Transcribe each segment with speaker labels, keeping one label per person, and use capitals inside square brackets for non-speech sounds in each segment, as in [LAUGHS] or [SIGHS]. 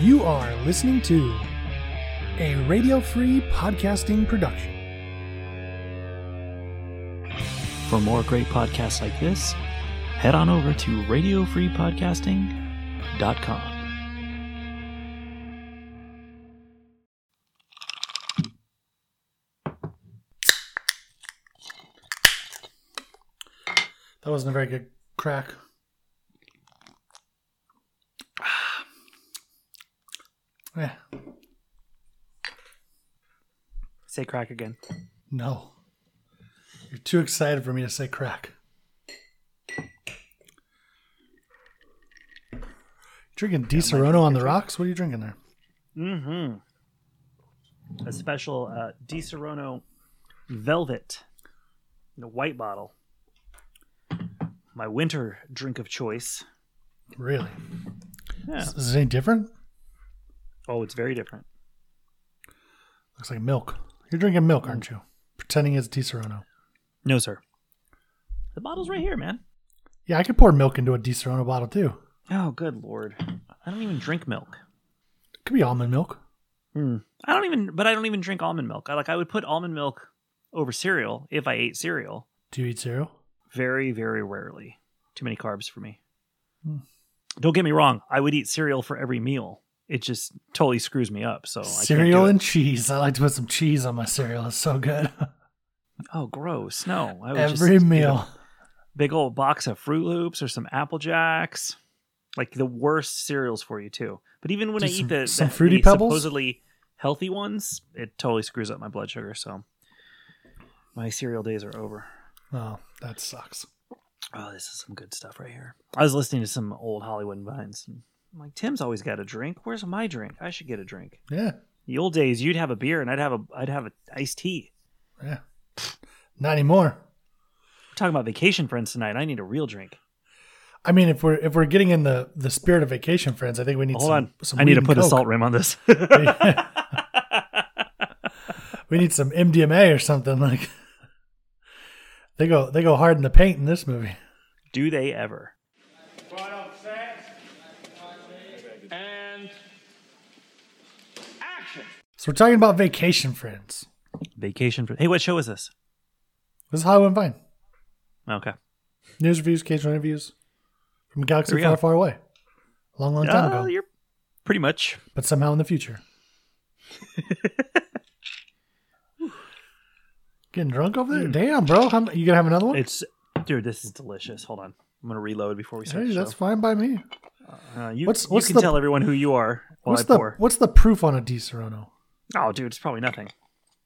Speaker 1: You are listening to a radio free podcasting production.
Speaker 2: For more great podcasts like this, head on over to radiofreepodcasting.com.
Speaker 1: That wasn't a very good crack. Yeah,
Speaker 3: Say crack again.
Speaker 1: no. You're too excited for me to say crack. Drinking Disaronno on the rocks? What are you drinking there?
Speaker 3: Mm-hmm. A special uh, Disaronno Velvet in a white bottle. My winter drink of choice.
Speaker 1: Really?
Speaker 3: Yeah.
Speaker 1: Is it any different?
Speaker 3: Oh, it's very different.
Speaker 1: Looks like milk. You're drinking milk, aren't you? Pretending it's Disaronno.
Speaker 3: No, sir. The bottle's right here, man.
Speaker 1: Yeah, I could pour milk into a Disaronno bottle too.
Speaker 3: Oh, good lord. I don't even drink milk.
Speaker 1: It could be almond milk.
Speaker 3: Hmm. I don't even, but I don't even drink almond milk. I like, I would put almond milk over cereal if I ate cereal.
Speaker 1: Do you eat cereal?
Speaker 3: Very, very rarely. Too many carbs for me.
Speaker 1: Hmm.
Speaker 3: Don't get me wrong. I would eat cereal for every meal. It just totally screws me up. So
Speaker 1: cereal and cheese. I like to put some cheese on my cereal. It's so good. [LAUGHS]
Speaker 3: oh, gross. No, I would
Speaker 1: Every
Speaker 3: just
Speaker 1: meal.
Speaker 3: big old box of Froot Loops or some Apple Jacks. Like the worst cereals for you too. But even when
Speaker 1: Do
Speaker 3: I eat the,
Speaker 1: some
Speaker 3: the-
Speaker 1: Fruity
Speaker 3: the
Speaker 1: Pebbles?
Speaker 3: supposedly healthy ones, it totally screws up my blood sugar. So my cereal days are over.
Speaker 1: Oh, that sucks.
Speaker 3: Oh, this is some good stuff right here. I was listening to some old Hollywood vines. And I'm like, Tim's always got a drink. Where's my drink? I should get a drink.
Speaker 1: Yeah,
Speaker 3: The old days, you'd have a beer and I'd have a I'd have a iced tea.
Speaker 1: yeah. Not anymore.
Speaker 3: We're talking about vacation friends tonight. I need a real drink.
Speaker 1: I mean, if we're if we're getting in the the spirit of vacation friends, I think we need
Speaker 3: Hold
Speaker 1: some,
Speaker 3: on,
Speaker 1: some
Speaker 3: I need to put a salt rim on this. [LAUGHS]
Speaker 1: We need some MDMA or something like. [LAUGHS] They go they go hard in the paint in this movie.
Speaker 3: Do they ever?
Speaker 4: Final set. And action.
Speaker 1: So we're talking about vacation friends.
Speaker 3: Vacation friends. Hey, what show is this?
Speaker 1: This is Hollywood Vine.
Speaker 3: Okay.
Speaker 1: News reviews, occasional interviews from a galaxy far,
Speaker 3: go.
Speaker 1: far away. Long, long time
Speaker 3: Uh,
Speaker 1: ago.
Speaker 3: you're pretty much.
Speaker 1: But somehow in the future. [LAUGHS] Getting drunk over there? Damn, bro. How, you gonna have another one?
Speaker 3: It's, dude. This is delicious. Hold on. I'm gonna reload before we start.
Speaker 1: Hey, that's fine by me.
Speaker 3: Uh, you,
Speaker 1: What's-
Speaker 3: you
Speaker 1: what's
Speaker 3: can
Speaker 1: the-
Speaker 3: tell everyone who you are
Speaker 1: What's the what's the proof on a Disaronno?
Speaker 3: Oh, dude, it's probably nothing.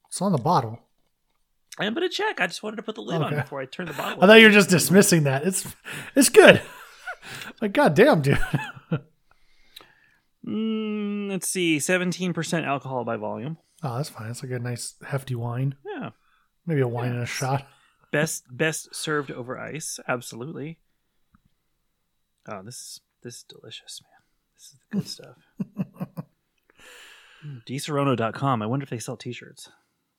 Speaker 1: It's on the bottle.
Speaker 3: I am gonna check. I just wanted to put the lid on before I turn the bottle.
Speaker 1: I thought you were just dismissing that. It's it's good. [LAUGHS] like god damn, dude.
Speaker 3: Mm, let's see, seventeen percent alcohol by volume.
Speaker 1: Oh, that's fine. It's like a nice hefty wine.
Speaker 3: Yeah,
Speaker 1: Maybe a wine and a shot.
Speaker 3: best best served over ice. Absolutely. Oh, this is this is delicious, man. This is the good [LAUGHS] stuff. Disaronno.com. I wonder if they sell T-shirts.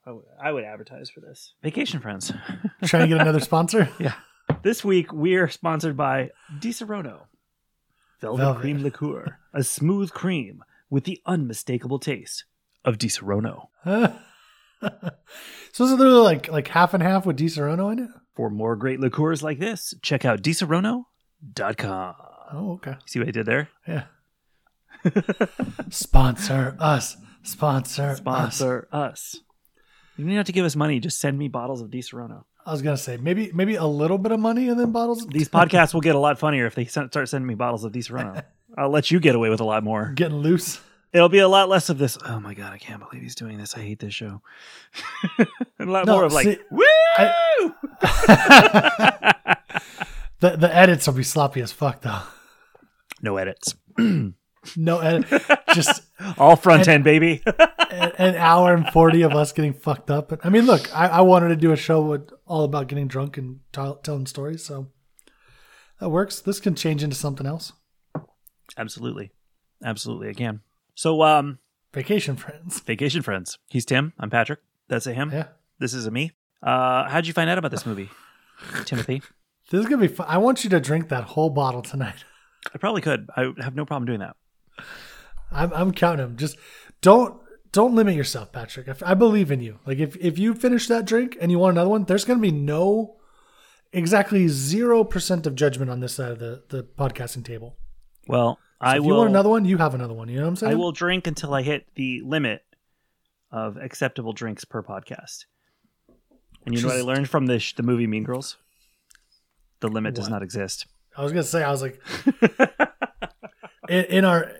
Speaker 3: I would, I would advertise for this. Vacation friends. [LAUGHS]
Speaker 1: Trying to get another sponsor. [LAUGHS]
Speaker 3: yeah. This week we are sponsored by Disaronno. Velvet,
Speaker 1: Velvet.
Speaker 3: cream liqueur, a smooth cream with the unmistakable taste of Disaronno. [LAUGHS]
Speaker 1: so is it literally like like half and half with Disaronno in it?
Speaker 3: For more great liqueurs like this, check out Disaronno.com.
Speaker 1: Oh, okay.
Speaker 3: See what I did there?
Speaker 1: Yeah. [LAUGHS] Sponsor us. Sponsor, us.
Speaker 3: Sponsor us. You don't have to give us money. Just send me bottles of Disaronno.
Speaker 1: I was gonna say maybe maybe a little bit of money and then bottles.
Speaker 3: These podcasts will get a lot funnier if they start sending me bottles of Disaronno. [LAUGHS] I'll let you get away with a lot more.
Speaker 1: getting loose.
Speaker 3: It'll be a lot less of this. Oh my god, I can't believe he's doing this. I hate this show. and [LAUGHS] a lot
Speaker 1: No,
Speaker 3: more of like,
Speaker 1: see,
Speaker 3: woo!
Speaker 1: The the edits will be sloppy as fuck though.
Speaker 3: no edits. [CLEARS THROAT]
Speaker 1: No edit. Just [LAUGHS]
Speaker 3: All front end, baby. [LAUGHS]
Speaker 1: an, hour and forty of us getting fucked up. I mean, look, I, I wanted to do a show with all about getting drunk and t- telling stories, so that works. This can change into something else.
Speaker 3: Absolutely. Absolutely, I can. So, um,
Speaker 1: Vacation friends.
Speaker 3: vacation friends. He's Tim. I'm Patrick. That's a him.
Speaker 1: Yeah,
Speaker 3: This is a me. Uh, how'd you find out about this movie, [SIGHS] Timothy?
Speaker 1: this is gonna be fun. I want you to drink that whole bottle tonight.
Speaker 3: I probably could. I have no problem doing that.
Speaker 1: I'm I'm counting them. Just don't don't limit yourself, Patrick. I, I believe in you. Like if if you finish that drink and you want another one, there's gonna be no exactly zero percent of judgment on this side of the the podcasting table.
Speaker 3: Well,
Speaker 1: So
Speaker 3: I
Speaker 1: if
Speaker 3: will.
Speaker 1: you want another one, you have another one. You know what I'm saying?
Speaker 3: I will drink until I hit the limit of acceptable drinks per podcast. And you know what I learned from the sh- the movie Mean Girls? The limit does not exist.
Speaker 1: I was gonna say, I was like, [LAUGHS] in, in our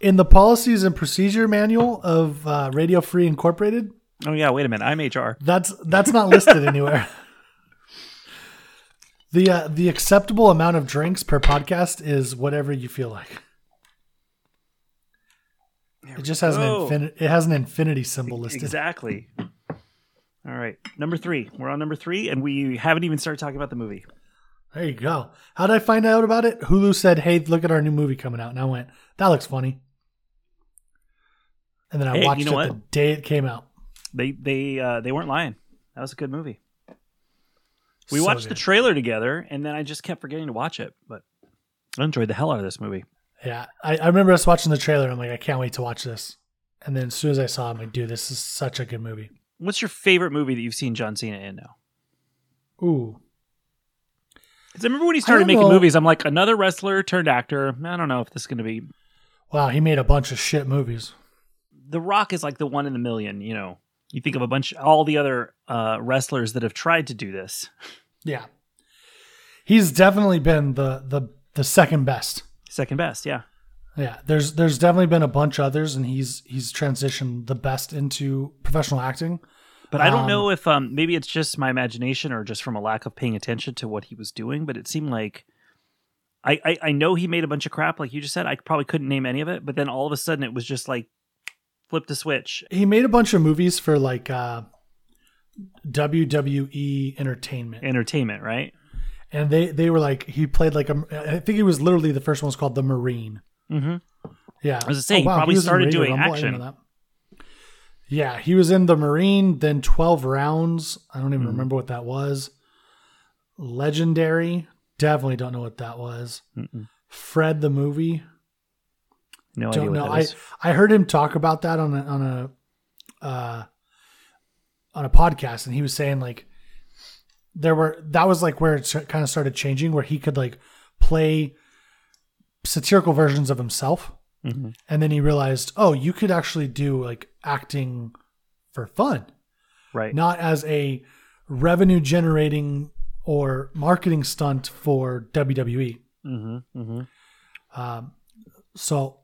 Speaker 1: in the policies and procedure manual of uh, Radio Free Incorporated,
Speaker 3: Oh yeah, wait a minute. I'm HR.
Speaker 1: that's that's not listed anywhere. [LAUGHS] The uh, the acceptable amount of drinks per podcast is whatever you feel like. It just has
Speaker 3: go.
Speaker 1: an infinity. It has an infinity symbol listed.
Speaker 3: Exactly. All right, number three. We're on number three, and we haven't even started talking about the movie.
Speaker 1: There you go. How did I find out about it? Hulu said, "Hey, look at our new movie coming out," and I went, "That looks funny." And then I
Speaker 3: Hey,
Speaker 1: watched
Speaker 3: you know
Speaker 1: it
Speaker 3: what?
Speaker 1: the day it came out.
Speaker 3: They they uh, they weren't lying. That was a good movie. We
Speaker 1: So
Speaker 3: watched the trailer together, and then I just kept forgetting to watch it. But I enjoyed the hell out of this movie.
Speaker 1: Yeah, I, I remember us watching the trailer. I'm like, I can't wait to watch this. And then as soon as I saw it, I'm like, dude, this is such a good movie.
Speaker 3: What's your favorite movie that you've seen John Cena in now?
Speaker 1: Ooh,
Speaker 3: Because I remember when he started making
Speaker 1: know.
Speaker 3: movies, I'm like another wrestler turned actor. I don't know if this is going to be.
Speaker 1: wow, he made a bunch of shit movies.
Speaker 3: The Rock is like the one in a million. You know, you think of a bunch, all the other uh, wrestlers that have tried to do this.
Speaker 1: Yeah, he's definitely been the the the second best.
Speaker 3: Second best, yeah.
Speaker 1: Yeah, there's there's definitely been a bunch others, and he's he's transitioned the best into professional acting.
Speaker 3: But I don't
Speaker 1: Um,
Speaker 3: know if um, maybe it's just my imagination or just from a lack of paying attention to what he was doing. But it seemed like I, I I know he made a bunch of crap, like you just said. I probably couldn't name any of it, but then all of a sudden it was just like flip the switch.
Speaker 1: He made a bunch of movies for like uh, WWE Entertainment,
Speaker 3: Entertainment, right?
Speaker 1: and they they were like he played like a. I think he was literally the first one was called the Marine.
Speaker 3: Mm-hmm.
Speaker 1: Yeah,
Speaker 3: I was gonna say, he probably
Speaker 1: in
Speaker 3: started doing
Speaker 1: Rumble, I didn't
Speaker 3: action.
Speaker 1: Yeah, he was in the Marine, then Twelve Rounds. I don't even
Speaker 3: Mhm.
Speaker 1: remember what that was. Legendary, definitely don't know what that was.
Speaker 3: Mm-mm.
Speaker 1: Fred the movie,
Speaker 3: No
Speaker 1: don't
Speaker 3: what
Speaker 1: know.
Speaker 3: that
Speaker 1: I. I heard him talk about that on a on a uh, on a podcast, and he was saying like there were that was like where it kind of started changing, where he could like play satirical versions of himself,
Speaker 3: Mhm.
Speaker 1: and then he realized, oh, you could actually do like acting for fun,
Speaker 3: Right.
Speaker 1: not as a revenue generating or marketing stunt for WWE.
Speaker 3: Mm-hmm. Mm-hmm.
Speaker 1: Um, so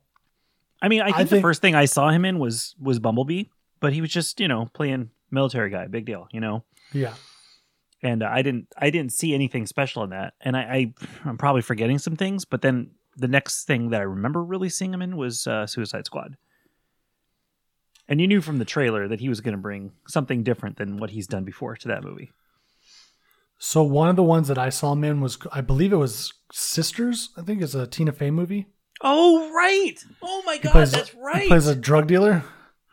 Speaker 3: I mean, I think,
Speaker 1: I
Speaker 3: the first thing I saw him in was was Bumblebee, but he was just you know playing military guy, big deal, you know.
Speaker 1: yeah,
Speaker 3: and uh, I didn't I didn't see anything special in that. And I, I I'm probably forgetting some things, but then the next thing that I remember really seeing him in was uh, Suicide Squad. And you knew from the trailer that he was going to bring something different than what he's done before to that movie.
Speaker 1: So one of the ones that I saw him in was, I believe it was Sisters. I think it's a Tina Fey movie.
Speaker 3: Oh right! Oh my god,
Speaker 1: plays-
Speaker 3: that's right.
Speaker 1: He plays a drug dealer.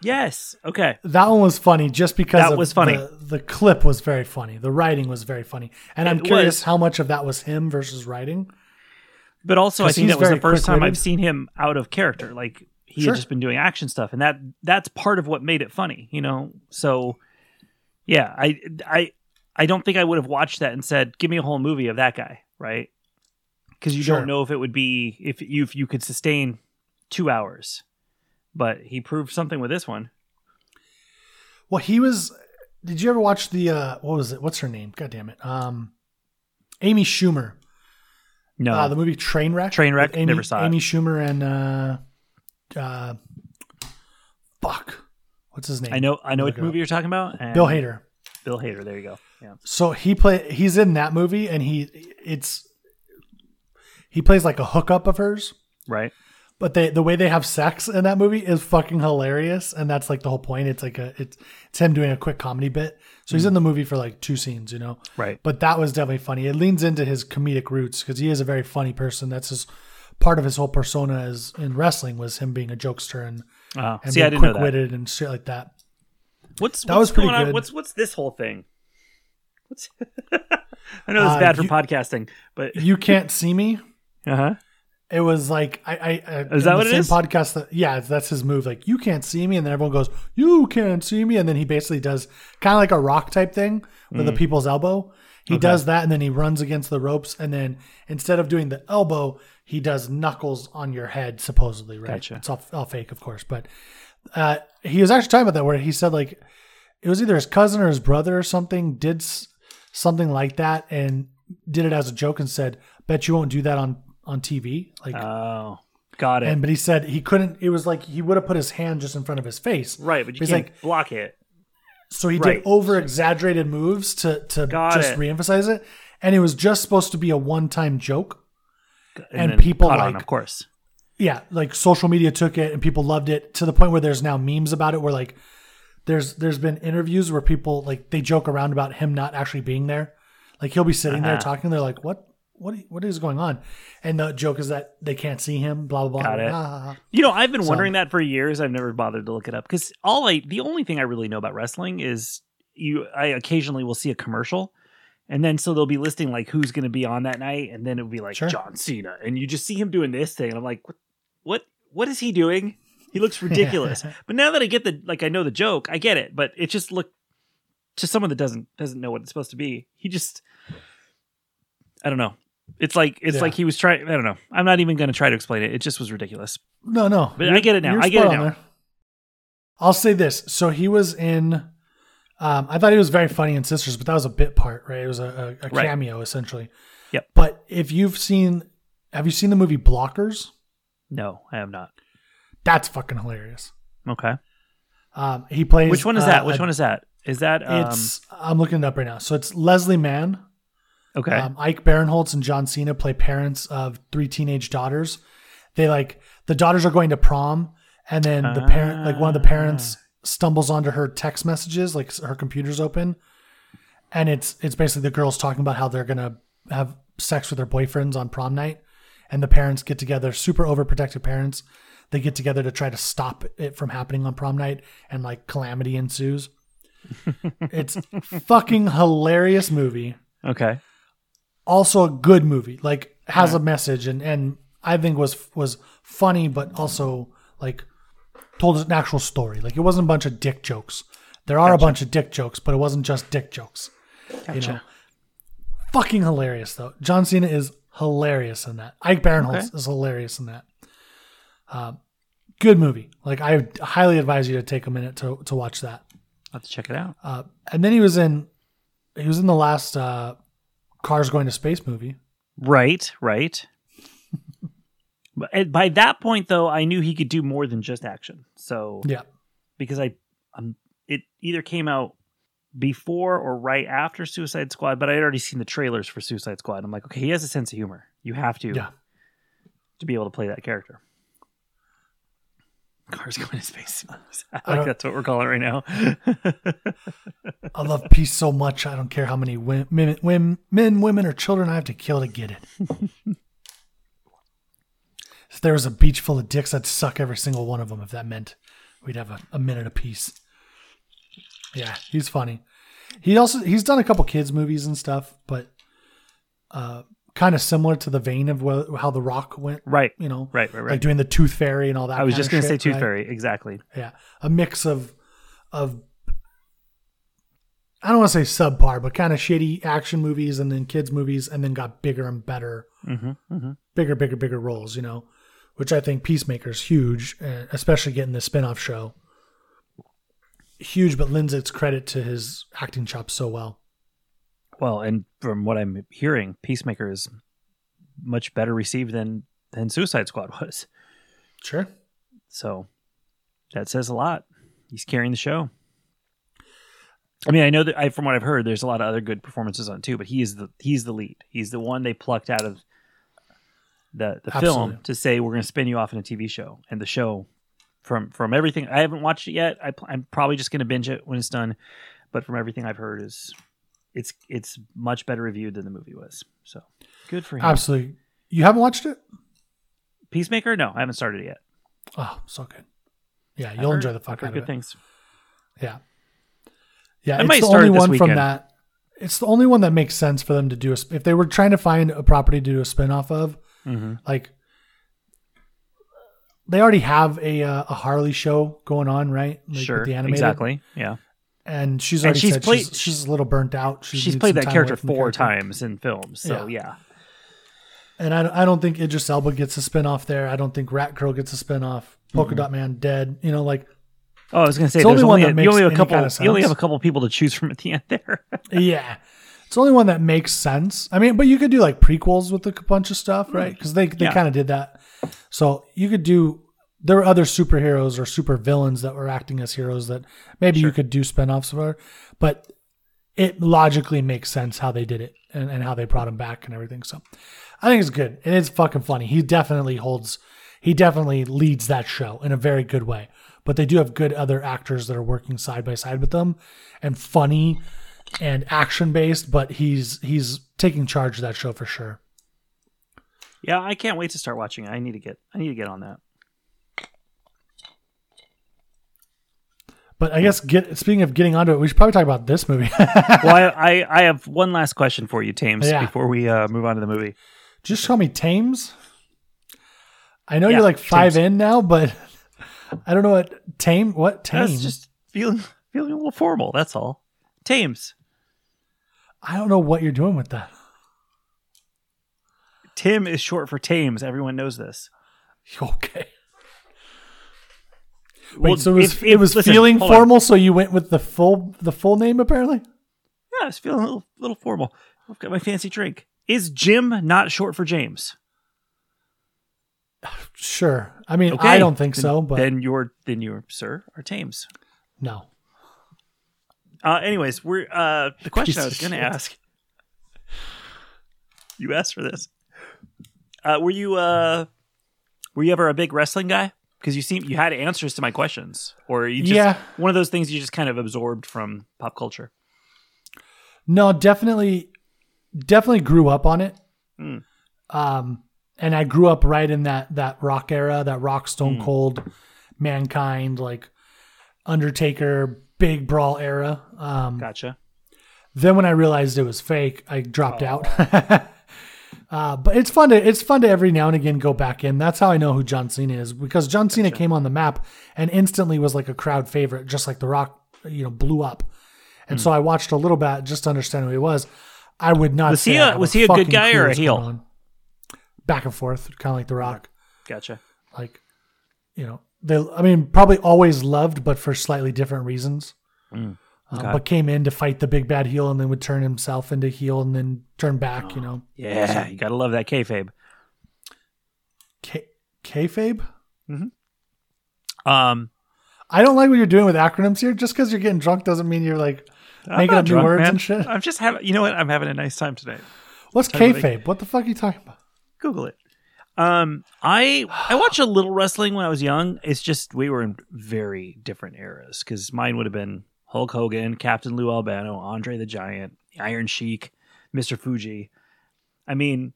Speaker 3: yes. Okay.
Speaker 1: That one was funny just because
Speaker 3: That
Speaker 1: of
Speaker 3: was funny.
Speaker 1: The, the clip was very funny. The writing was very funny, and I'm curious
Speaker 3: was.
Speaker 1: how much of that was him versus writing.
Speaker 3: But also, I think that was the first time. I've seen him out of character. Like he
Speaker 1: Sure.
Speaker 3: had just been doing action stuff, and that that's part of what made it funny, you know. So, yeah, I I I don't think I would have watched that and said, "Give me a whole movie of that guy," right? Because you
Speaker 1: Sure.
Speaker 3: don't know if it would be if you if you could sustain two hours. But he proved something with this one.
Speaker 1: Well, he was. Did you ever watch the? uh What was it? What's her name? God damn it. Um, Amy Schumer.
Speaker 3: No,
Speaker 1: Uh, the movie Trainwreck.
Speaker 3: Trainwreck?
Speaker 1: Amy,
Speaker 3: Never saw it.
Speaker 1: Amy Schumer and uh, uh, fuck, what's his name?
Speaker 3: I know I know what
Speaker 1: it
Speaker 3: movie you're talking about. and-
Speaker 1: Bill Hader.
Speaker 3: Bill Hader. There you go. Yeah.
Speaker 1: So he play he's in that movie and he it's he plays like a hookup of hers.
Speaker 3: Right.
Speaker 1: But they the way they have sex in that movie is fucking hilarious, and that's like the whole point. It's like a it's it's him doing a quick comedy bit. So he's in the movie for like two scenes, you know.
Speaker 3: Right.
Speaker 1: But that was definitely funny. It leans into his comedic roots because he is a very funny person. That's his part of his whole persona is in wrestling was him being a jokester and,
Speaker 3: Uh,
Speaker 1: and
Speaker 3: see,
Speaker 1: being quick witted and shit like that.
Speaker 3: What's
Speaker 1: That
Speaker 3: what's
Speaker 1: was pretty
Speaker 3: going on?
Speaker 1: good.
Speaker 3: What's what's this whole thing? What's [LAUGHS] I know it's
Speaker 1: Uh,
Speaker 3: bad for
Speaker 1: you-
Speaker 3: podcasting, but
Speaker 1: You can't see me,
Speaker 3: uh huh.
Speaker 1: It was like I, I, I
Speaker 3: Is that
Speaker 1: the
Speaker 3: what it is?
Speaker 1: Podcast that yeah, that's his move. Like you can't see me, and then everyone goes, "You can't see me," and then he basically does kind of like a rock type thing with
Speaker 3: Mm.
Speaker 1: the people's elbow. He does that, and then he runs against the ropes, and then instead of doing the elbow, he does knuckles on your head, supposedly. Right?
Speaker 3: Gotcha.
Speaker 1: It's all, all fake, of course, but uh, he was actually talking about that where he said like it was either his cousin or his brother or something did s- something like that and did it as a joke and said, "Bet you won't do that on on TV." Like,
Speaker 3: Oh, got it.
Speaker 1: and but he said he couldn't. It was like he would have put his hand just in front of his face,
Speaker 3: right, but you
Speaker 1: He's
Speaker 3: can't
Speaker 1: like-
Speaker 3: block it.
Speaker 1: so he
Speaker 3: Right.
Speaker 1: did over exaggerated moves to to
Speaker 3: Got
Speaker 1: just
Speaker 3: it.
Speaker 1: reemphasize it, and it was just supposed to be a one time joke. And
Speaker 3: then
Speaker 1: people
Speaker 3: caught on, of course.
Speaker 1: yeah, like social media took it and people loved it to the point where there's now memes about it where like there's there's been interviews where people like they joke around about him not actually being there. Like he'll be sitting there
Speaker 3: Uh-huh.
Speaker 1: talking, they're like, "What what what is going on?" And the joke is that they can't see him, blah blah blah.
Speaker 3: Got it.
Speaker 1: Ah.
Speaker 3: You know, I've been
Speaker 1: So-
Speaker 3: wondering that for years. I've never bothered to look it up because all I, the only thing I really know about wrestling is you. I occasionally will see a commercial, and then so they'll be listing like who's going to be on that night, and then it'll be like
Speaker 1: Sure.
Speaker 3: John Cena, and you just see him doing this thing, and I'm like, what, what, what is he doing? He looks ridiculous. [LAUGHS] but now that I get the like, I know the joke, I get it. But it just looked to someone that doesn't doesn't know what it's supposed to be. He just, I don't know. It's like it's
Speaker 1: Yeah.
Speaker 3: like he was trying. I don't know. I'm not even going to try to explain it. It just was ridiculous.
Speaker 1: No, no.
Speaker 3: But I get it now. I get it now.
Speaker 1: there. I'll say this. So he was in. Um, I thought he was very funny in Sisters, but that was a bit part, right? It was a, a, a
Speaker 3: Right.
Speaker 1: cameo essentially.
Speaker 3: Yep.
Speaker 1: But if you've seen, have you seen the movie Blockers?
Speaker 3: No, I have not.
Speaker 1: That's fucking hilarious.
Speaker 3: Okay.
Speaker 1: Um, he plays.
Speaker 3: Which one is
Speaker 1: uh,
Speaker 3: that? Which
Speaker 1: a-
Speaker 3: one is that? Is that um
Speaker 1: It's. I'm looking it up right now. So it's Leslie Mann.
Speaker 3: Okay?
Speaker 1: Um, Ike Barinholtz and John Cena play parents of three teenage daughters. They like the daughters are going to prom, and then the parent, like one of the parents,
Speaker 3: Ah.
Speaker 1: stumbles onto her text messages, like her computer's open, and it's it's basically the girls talking about how they're gonna have sex with their boyfriends on prom night, and the parents get together, super overprotective parents. They get together to try to stop it from happening on prom night, and like calamity ensues. [LAUGHS] it's fucking hilarious movie
Speaker 3: okay.
Speaker 1: Also a good movie like has a message and and i think was was funny but also like told an actual story. Like it wasn't a bunch of dick jokes. There are a bunch of dick jokes but it wasn't just dick jokes you know? Fucking hilarious though. John cena is hilarious in that. Ike barinholtz
Speaker 3: Okay.
Speaker 1: is hilarious in that. Um, good movie. Like i highly advise you to take a minute to to watch that.
Speaker 3: Let's check it out.
Speaker 1: uh, and then he was in he was in the last uh, cars going to space movie
Speaker 3: Right, right. [LAUGHS] but by that point, though, I knew he could do more than just action. So
Speaker 1: yeah
Speaker 3: because I, um, it either came out before or right after Suicide Squad, but I had already seen the trailers for Suicide Squad. I'm like, okay, he has a sense of humor. You have to,
Speaker 1: Yeah.
Speaker 3: to be able to play that character. Cars going to space. I [LAUGHS]
Speaker 1: I
Speaker 3: like
Speaker 1: don't-
Speaker 3: that's what we're calling it right now.
Speaker 1: I love peace so much. I don't care how many women, women, men, women, or children I have to kill to get it. if there was a beach full of dicks, I'd suck every single one of them. If that meant we'd have a, a minute apiece. Yeah, he's funny. He also he's done a couple kids movies and stuff, but uh, kind of similar to the vein of wh- how The Rock went.
Speaker 3: right,
Speaker 1: You know,
Speaker 3: right, right, right.
Speaker 1: like doing the Tooth Fairy and all that.
Speaker 3: I was just going to say Tooth
Speaker 1: right?
Speaker 3: Fairy. Exactly.
Speaker 1: Yeah, a mix of of I don't want to say subpar, but kind of shitty action movies and then kids movies, and then got bigger and better,
Speaker 3: hmm hmm
Speaker 1: bigger, bigger, bigger roles. You know, which I think Peacemaker's huge, uh, especially getting the spin-off show. Huge, but lends its credit to his acting chops so well.
Speaker 3: Well, and from what I'm hearing, Peacemaker is much better received than than Suicide Squad [LAUGHS] was.
Speaker 1: Sure.
Speaker 3: So that says a lot. He's carrying the show. I mean, I know that I, from what I've heard, there's a lot of other good performances on too, but he is the he's the lead. He's the one they plucked out of the the film to say we're going to spin you off in a TV show, and the show from from everything I haven't watched it yet. I, I'm probably just going to binge it when it's done, but from everything I've heard, is it's it's much better reviewed than the movie was. So good for him.
Speaker 1: Absolutely. You haven't watched it?
Speaker 3: Peacemaker? No, I haven't started it yet.
Speaker 1: Oh, so good. Yeah, you'll
Speaker 3: heard-
Speaker 1: enjoy the fuck out of
Speaker 3: good
Speaker 1: it.
Speaker 3: things.
Speaker 1: Yeah. Yeah,
Speaker 3: I
Speaker 1: it's the only one from that. It's the only one that makes sense for them to do. A, if they were trying to find a property to do a spin off of,
Speaker 3: hmm
Speaker 1: like they already have a uh, a Harley show going on, right? Like,
Speaker 3: sure,
Speaker 1: the animated.
Speaker 3: exactly. Yeah,
Speaker 1: And she's
Speaker 3: And
Speaker 1: already
Speaker 3: she's
Speaker 1: said
Speaker 3: played-
Speaker 1: she's, she's a little burnt out. She
Speaker 3: she's played that character
Speaker 1: away from the
Speaker 3: four
Speaker 1: character.
Speaker 3: times in films. So yeah,
Speaker 1: And I, I don't think Idris Elba gets a spin off there. I don't think Rat Girl gets a spin off. Polka Dot Man dead. You know, like
Speaker 3: Oh, I was gonna say
Speaker 1: It's
Speaker 3: there's
Speaker 1: only one
Speaker 3: only,
Speaker 1: that
Speaker 3: a, you only
Speaker 1: makes
Speaker 3: have a couple.
Speaker 1: kind of
Speaker 3: You only have a couple people to choose from at the end there. [LAUGHS]
Speaker 1: yeah, it's the only one that makes sense. I mean, but you could do like prequels with a bunch of stuff, right? Mm. Because they they
Speaker 3: Yeah.
Speaker 1: kind of did that. So you could do. There were other superheroes or super villains that were acting as heroes that maybe you could do spinoffs for, but it logically makes sense how they did it and, and how they brought him back and everything. So I think it's good. And it's fucking funny. He definitely holds, he definitely leads that show in a very good way. But they do have good other actors that are working side by side with them and funny and action based, but he's he's taking charge of that show for sure.
Speaker 3: yeah, I can't wait to start watching. it. I need to get. I need to get on that.
Speaker 1: But I guess get speaking of getting onto it, we should probably talk about this movie. [LAUGHS]
Speaker 3: well, I, I I have one last question for you, Tames,
Speaker 1: Yeah.
Speaker 3: before we uh, move on to the movie.
Speaker 1: Just call me Tames. I know
Speaker 3: Yeah,
Speaker 1: you're like five
Speaker 3: Tames.
Speaker 1: in now, but [LAUGHS] I don't know what tame what tame.
Speaker 3: That's just feeling feeling a little formal. That's all. Tames.
Speaker 1: I don't know what you're doing with that.
Speaker 3: Tim is short for Tames. Everyone knows this. [LAUGHS]
Speaker 1: Okay. Wait,
Speaker 3: Well,
Speaker 1: so it was,
Speaker 3: if-
Speaker 1: it was
Speaker 3: listen,
Speaker 1: feeling
Speaker 3: hold on.
Speaker 1: formal, so you went with the full the full name apparently.
Speaker 3: Yeah, it's feeling a little, little formal. I've got my fancy drink. Is Jim not short for James? [SIGHS]
Speaker 1: Sure. I mean,
Speaker 3: Okay,
Speaker 1: I don't think
Speaker 3: then-
Speaker 1: so, but
Speaker 3: then you're then you're sir are Tames.
Speaker 1: no.
Speaker 3: Uh, anyways, we're uh, the [LAUGHS] question I was going to ask. [LAUGHS] You asked for this. Uh, were you uh, were you ever a big wrestling guy? Because you seem you had answers to my questions, or you just
Speaker 1: Yeah.
Speaker 3: one of those things you just kind of absorbed from pop culture.
Speaker 1: No, definitely, definitely grew up on it.
Speaker 3: Hmm.
Speaker 1: Um, and I grew up right in that that rock era, that rock Stone
Speaker 3: Hmm.
Speaker 1: Cold, Mankind, like Undertaker, big brawl era. Um,
Speaker 3: Gotcha.
Speaker 1: Then when I realized it was fake, I dropped out. [LAUGHS] uh, but it's fun to it's fun to every now and again go back in. That's how I know who John Cena is because John Cena came on the map and instantly was like a crowd favorite, just like The Rock, you know, blew up. And
Speaker 3: Hmm.
Speaker 1: so I watched a little bit just to understand who he was. I would not.
Speaker 3: Was
Speaker 1: say
Speaker 3: he a- was he a good guy or a heel?
Speaker 1: Back and forth, kind of like The Rock.
Speaker 3: Gotcha.
Speaker 1: Like, you know, they. I mean, probably always loved, but for slightly different reasons.
Speaker 3: Mm,
Speaker 1: Uh,
Speaker 3: okay.
Speaker 1: but came in to fight the big bad heel and then would turn himself into heel and then turn back. You know,
Speaker 3: Yeah, you gotta love that kayfabe.
Speaker 1: K- kayfabe.
Speaker 3: Um,
Speaker 1: I don't like what you're doing with acronyms here. Just because you're getting drunk doesn't mean you're like
Speaker 3: I'm
Speaker 1: making up new
Speaker 3: drunk,
Speaker 1: words
Speaker 3: man.
Speaker 1: and shit.
Speaker 3: I'm just having. You know what? I'm having a nice time today.
Speaker 1: What's
Speaker 3: about
Speaker 1: kayfabe? What the fuck are you talking about?
Speaker 3: Google it. Um, I I watched a little wrestling when I was young. It's just we were in very different eras because mine would have been Hulk Hogan, Captain Lou Albano, Andre the Giant, Iron Sheik, Mister Fuji. I mean,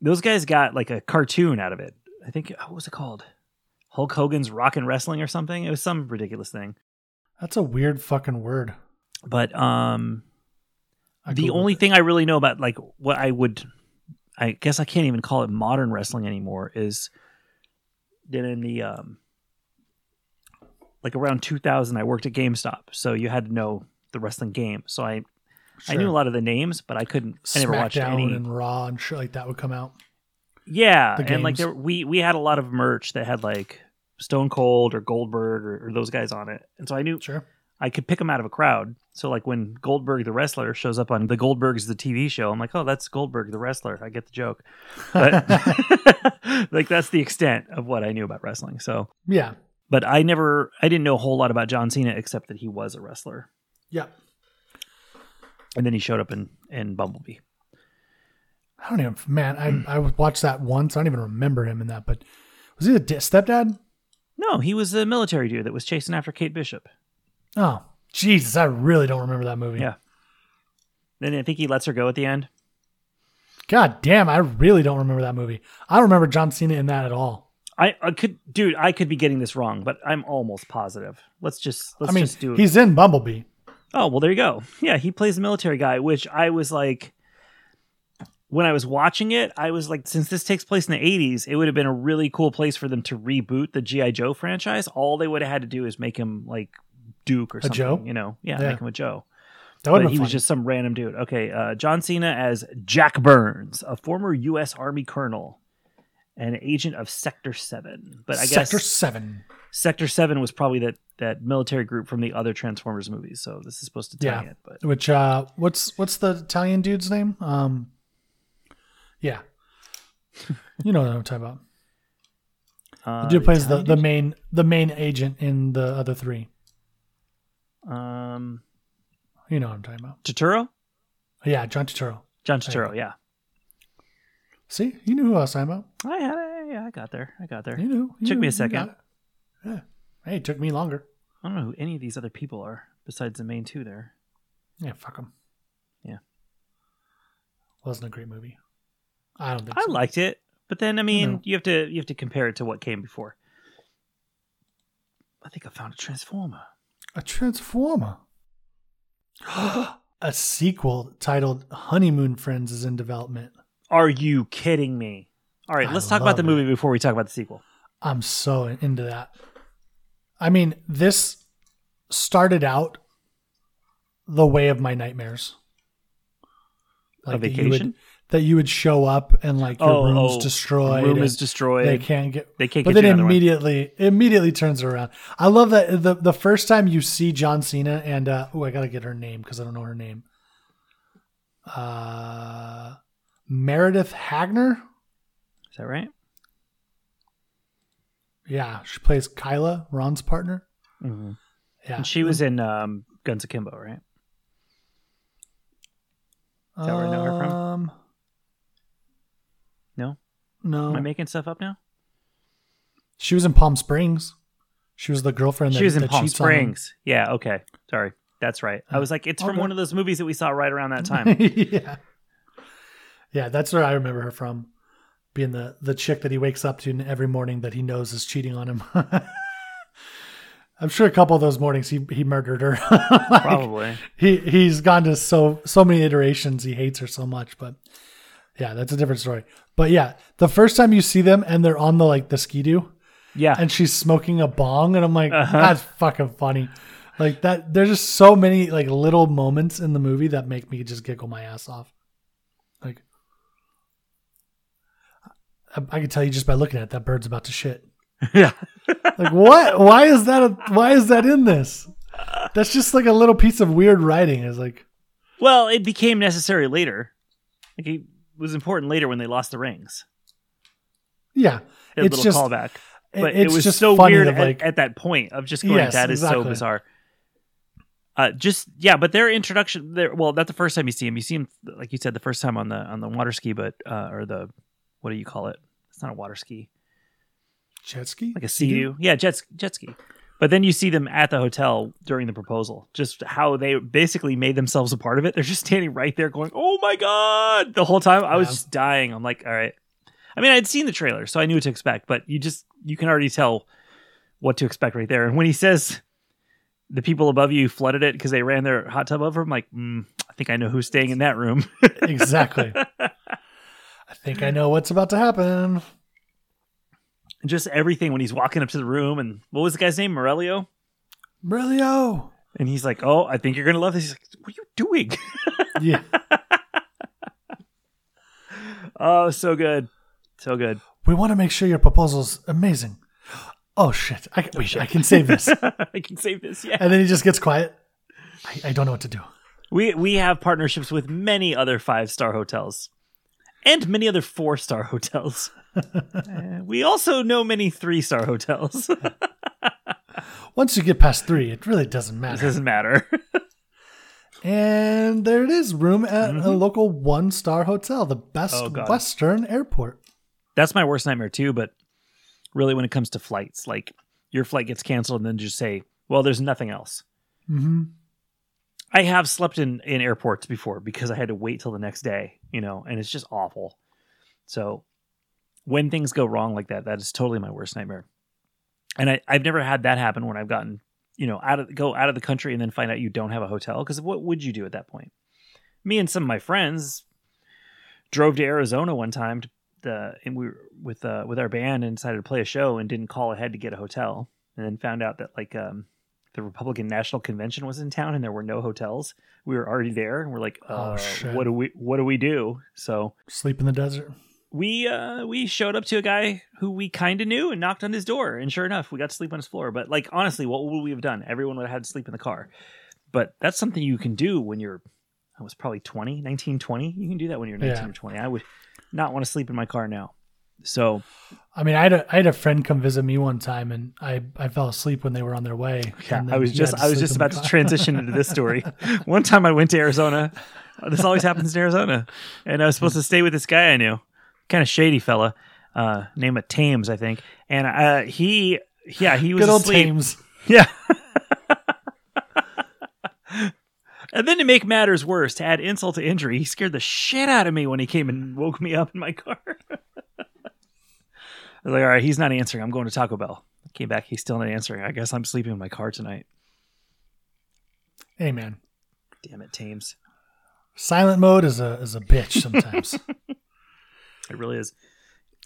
Speaker 3: those guys got like a cartoon out of it. I think what was it called? Hulk Hogan's Rock and Wrestling or something. It was some ridiculous thing.
Speaker 1: That's a weird fucking word.
Speaker 3: But um,
Speaker 1: I
Speaker 3: the only
Speaker 1: it.
Speaker 3: thing I really know about like what I would I guess I can't even call it modern wrestling anymore is that in the um like around 2000 I worked at GameStop so you had to know the wrestling game so I I knew a lot of the names but I couldn't I never watched
Speaker 1: SmackDown
Speaker 3: any
Speaker 1: and Raw and shit like that would come out.
Speaker 3: yeah and like there we we had a lot of merch that had like Stone Cold or Goldberg or, or those guys on it and so I knew
Speaker 1: Sure.
Speaker 3: I could pick them out of a crowd. So like when Goldberg the wrestler shows up on the Goldberg's the TV show, I'm like, oh, that's Goldberg the wrestler. I get the joke, but [LAUGHS] [LAUGHS] like that's the extent of what I knew about wrestling. So,
Speaker 1: Yeah.
Speaker 3: But I never, I didn't know a whole lot about John Cena except that he was a wrestler,
Speaker 1: Yeah.
Speaker 3: and then he showed up in in Bumblebee.
Speaker 1: I don't even, man, I, I watched that once. I don't even remember him in that, but was he the stepdad?
Speaker 3: No, he was the military dude that was chasing after Kate Bishop.
Speaker 1: Oh, Jesus. I really don't remember that movie.
Speaker 3: Yeah. Then I think he lets her go at the end.
Speaker 1: God damn. I really don't remember that movie. I don't remember John Cena in that at all.
Speaker 3: I, I could, dude, I could be getting this wrong, but I'm almost positive. Let's just let's
Speaker 1: I mean,
Speaker 3: just do it.
Speaker 1: he's in Bumblebee.
Speaker 3: Oh, well, there you go. Yeah, he plays the military guy, which I was like, when I was watching it, I was like, since this takes place in the 80s, it would have been a really cool place for them to reboot the G.I. Joe franchise. All they would have had to do is make him like Duke or something.
Speaker 1: Joe?
Speaker 3: You know, yeah,
Speaker 1: Yeah.
Speaker 3: make him a Joe.
Speaker 1: That would
Speaker 3: But he was just some random dude. Okay, uh, John Cena as Jack Burns, a former U.S. Army colonel and agent of Sector 7. But I guess Sector
Speaker 1: Seven.
Speaker 3: Sector 7 was probably that, that military group from the other Transformers movies. So this is supposed to tie
Speaker 1: Yeah.
Speaker 3: it. But
Speaker 1: Which uh, what's what's the Italian dude's name? Um, yeah, [LAUGHS] you know what I'm talking about.
Speaker 3: uh,
Speaker 1: The dude plays the,
Speaker 3: Italian
Speaker 1: the
Speaker 3: dude?
Speaker 1: main the main agent in the other three.
Speaker 3: Um,
Speaker 1: You know what I'm talking about.
Speaker 3: Turturro?
Speaker 1: Yeah, John Turturro.
Speaker 3: John Turturro, yeah.
Speaker 1: See, you knew who I was talking about.
Speaker 3: I had it. Yeah, I got there. I got there.
Speaker 1: You knew. you
Speaker 3: Took
Speaker 1: knew,
Speaker 3: me a second.
Speaker 1: Yeah. Hey, it took me longer.
Speaker 3: I don't know who any of these other people are besides the main two there.
Speaker 1: Yeah, fuck them.
Speaker 3: Yeah.
Speaker 1: Wasn't a great movie. I don't think
Speaker 3: I
Speaker 1: so.
Speaker 3: liked it, but then I mean,
Speaker 1: No.
Speaker 3: you have to you have to compare it to what came before. I think I found a transformer.
Speaker 1: a Transformer. [GASPS] a sequel titled Honeymoon Friends is in development.
Speaker 3: Are you kidding me? All right,
Speaker 1: I
Speaker 3: let's talk about the
Speaker 1: it.
Speaker 3: movie before we talk about the sequel.
Speaker 1: I'm so into that. I mean, this started out the way of my nightmares.
Speaker 3: A
Speaker 1: that you
Speaker 3: vacation?
Speaker 1: would that you would show up and like your
Speaker 3: Oh,
Speaker 1: room's
Speaker 3: oh,
Speaker 1: destroyed.
Speaker 3: Room is destroyed.
Speaker 1: They can't get.
Speaker 3: They can't
Speaker 1: But
Speaker 3: get
Speaker 1: then
Speaker 3: another one.
Speaker 1: immediately, immediately turns around. I love that the the first time you see John Cena and uh, oh, I gotta get her name because I don't know her name. Uh, Meredith Hagner.
Speaker 3: Is that right?
Speaker 1: Yeah, she plays Kyla, Ron's partner.
Speaker 3: Mm-hmm.
Speaker 1: Yeah,
Speaker 3: And she was in um, Guns Akimbo, right? Is that where I know her from?
Speaker 1: Um,
Speaker 3: No,
Speaker 1: no,
Speaker 3: am I making stuff up now?
Speaker 1: she was in Palm Springs. She was the girlfriend. That,
Speaker 3: she was in Palm
Speaker 1: cheats on him.
Speaker 3: Springs. Yeah. Okay. Sorry. That's right. I was like, it's from
Speaker 1: Okay.
Speaker 3: one of those movies that we saw right around that time. [LAUGHS]
Speaker 1: yeah, yeah, that's where I remember her from, being the the chick that he wakes up to every morning that he knows is cheating on him. [LAUGHS] I'm sure a couple of those mornings he he murdered her. [LAUGHS] Like,
Speaker 3: Probably.
Speaker 1: he he's gone to so so many iterations. He hates her so much, but yeah, that's a different story. But yeah, the first time you see them and they're on the like the ski skidoo
Speaker 3: Yeah.
Speaker 1: and she's smoking a bong, and I'm like,
Speaker 3: Uh-huh.
Speaker 1: that's fucking funny. Like that, there's just so many like little moments in the movie that make me just giggle my ass off. I, can tell you just by looking at it, that bird's about to shit. [LAUGHS]
Speaker 3: yeah.
Speaker 1: Like, what? Why is that? A, why is that in this? That's just like a little piece of weird writing. It's like,
Speaker 3: Well, it became necessary later. Like it was important later when they lost the rings.
Speaker 1: yeah,
Speaker 3: That
Speaker 1: it's
Speaker 3: little
Speaker 1: just
Speaker 3: callback. But it was
Speaker 1: just
Speaker 3: so weird at,
Speaker 1: like-
Speaker 3: at that point of just going,
Speaker 1: Yes,
Speaker 3: that is so bizarre. Uh, just yeah, but their introduction there. Well, not the first time you see him. You see him like you said the first time on the on the water ski, but uh, or the what do you call it? It's not a water ski,
Speaker 1: jet ski,
Speaker 3: like a sea Yeah, jet jet ski. But then you see them at the hotel during the proposal. Just how they basically made themselves a part of it. They're just standing right there, going, "Oh my god!" The whole time I was
Speaker 1: Yeah.
Speaker 3: just dying. I'm like, all right. I mean, I'd seen the trailer, so I knew what to expect. But you just you can already tell what to expect right there. And when he says the people above you flooded it because they ran their hot tub over, I'm like, mm, I think I know who's staying in that room.
Speaker 1: exactly. [LAUGHS] I think I know what's about to happen.
Speaker 3: just everything when he's walking up to the room, and what was the guy's name? Morelio.
Speaker 1: Brilio.
Speaker 3: And he's like, "Oh, I think you're gonna love this." He's like, "What are you doing?" [LAUGHS]
Speaker 1: Yeah. [LAUGHS]
Speaker 3: oh, so good, so good.
Speaker 1: We want to make sure your proposal's amazing. Oh shit! I, wait, I can save this. [LAUGHS]
Speaker 3: I can save this. Yeah,
Speaker 1: and then he just gets quiet. I, I don't know what to do.
Speaker 3: we we have partnerships with many other five star hotels, and many other four star hotels. Uh, [LAUGHS] we also know many three star hotels. [LAUGHS]
Speaker 1: Once you get past three, it really doesn't matter.
Speaker 3: it doesn't matter. [LAUGHS]
Speaker 1: And there it is, room at a local one-star hotel, the Best
Speaker 3: Mm-hmm. Oh,
Speaker 1: Western Airport.
Speaker 3: That's my worst nightmare too. But really, when it comes to flights, like your flight gets canceled, and then just say, "Well, there's nothing else."
Speaker 1: Mm-hmm.
Speaker 3: I have slept in in airports before because I had to wait till the next day, you know, and it's just awful. So when things go wrong like that, that is totally my worst nightmare. And I, I've never had that happen when I've gotten, you know, out of go out of the country and then find out you don't have a hotel. Because what would you do at that point? Me and some of my friends, drove to Arizona one time to the and we were with uh with our band and decided to play a show and didn't call ahead to get a hotel and then found out that like um the Republican National Convention was in town and there were no hotels. We were already there and we're like,
Speaker 1: Oh,
Speaker 3: uh,
Speaker 1: shit.
Speaker 3: what do we what do we do? So
Speaker 1: Sleep in the desert.
Speaker 3: we uh we showed up to a guy who we kind of knew and knocked on his door and sure enough we got to sleep on his floor but like honestly what would we have done everyone would have had to sleep in the car but that's something you can do when you're i was probably 20 19 20 you can do that when you're 19
Speaker 1: Yeah.
Speaker 3: or 20 i would not want to sleep in my car now so
Speaker 1: I mean, I had a I had a friend come visit me one time, and I I fell asleep when they were on their way.
Speaker 3: yeah i was just i was just about to transition into this story [LAUGHS] one time i went to arizona this always happens in arizona and i was supposed to stay with this guy i knew kind of shady fella uh name of Thames, i think and uh he yeah he was
Speaker 1: Good old
Speaker 3: asleep.
Speaker 1: Thames. [LAUGHS]
Speaker 3: Yeah. [LAUGHS] and then to make matters worse, to add insult to injury, he scared the shit out of me when he came and woke me up in my car. I was like, all right, he's not answering. I'm going to Taco Bell. I came back, he's still not answering. I guess I'm sleeping in my car tonight.
Speaker 1: Hey man,
Speaker 3: Damn it, Thames.
Speaker 1: silent mode is a is a bitch sometimes. [LAUGHS]
Speaker 3: It really is.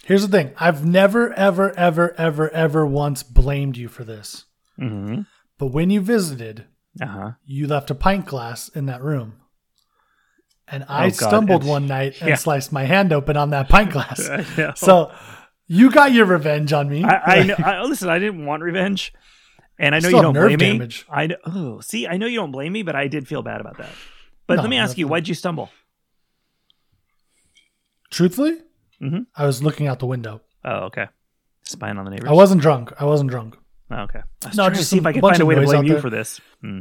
Speaker 1: Here's the thing: I've never, ever, ever, ever, ever once blamed you for this.
Speaker 3: Mm-hmm.
Speaker 1: But when you visited,
Speaker 3: Uh-huh.
Speaker 1: you left a pint glass in that room. And I
Speaker 3: Oh,
Speaker 1: stumbled
Speaker 3: And-
Speaker 1: one night and
Speaker 3: yeah.
Speaker 1: sliced my hand open on that pint glass. [LAUGHS]
Speaker 3: Know.
Speaker 1: so you got your revenge on me.
Speaker 3: I, I [LAUGHS] know. I, listen, I didn't want revenge, and I know
Speaker 1: Still
Speaker 3: you don't
Speaker 1: nerve
Speaker 3: blame
Speaker 1: damage.
Speaker 3: me. I know, oh, see, I know you don't blame me, but I did feel bad about that. But
Speaker 1: No,
Speaker 3: let me ask you, why'd you stumble?
Speaker 1: Truthfully,
Speaker 3: Mhm.
Speaker 1: I was looking out the window.
Speaker 3: Oh, okay. Spying on the neighbors.
Speaker 1: I wasn't drunk. I wasn't drunk.
Speaker 3: Oh, okay. I was
Speaker 1: No,
Speaker 3: trying to
Speaker 1: just
Speaker 3: see if I could
Speaker 1: bunch
Speaker 3: find a
Speaker 1: of
Speaker 3: way to
Speaker 1: noise
Speaker 3: blame
Speaker 1: out
Speaker 3: you
Speaker 1: there.
Speaker 3: for this. Hmm.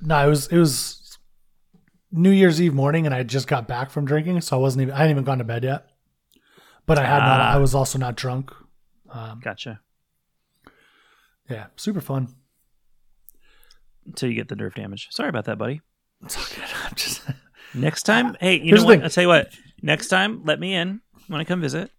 Speaker 1: No, it was it was New Year's Eve morning, and I just got back from drinking, so I wasn't even I hadn't even gone to bed yet. But I had not.
Speaker 3: Ah.
Speaker 1: I was also not drunk. Um,
Speaker 3: Gotcha.
Speaker 1: yeah, super fun.
Speaker 3: Until you get the nerve damage. Sorry about that, buddy.
Speaker 1: It's all good. [LAUGHS] I'm just [LAUGHS]
Speaker 3: Next time, hey, you
Speaker 1: Here's
Speaker 3: know what? I'll tell you what. Next time, let me in when I come visit,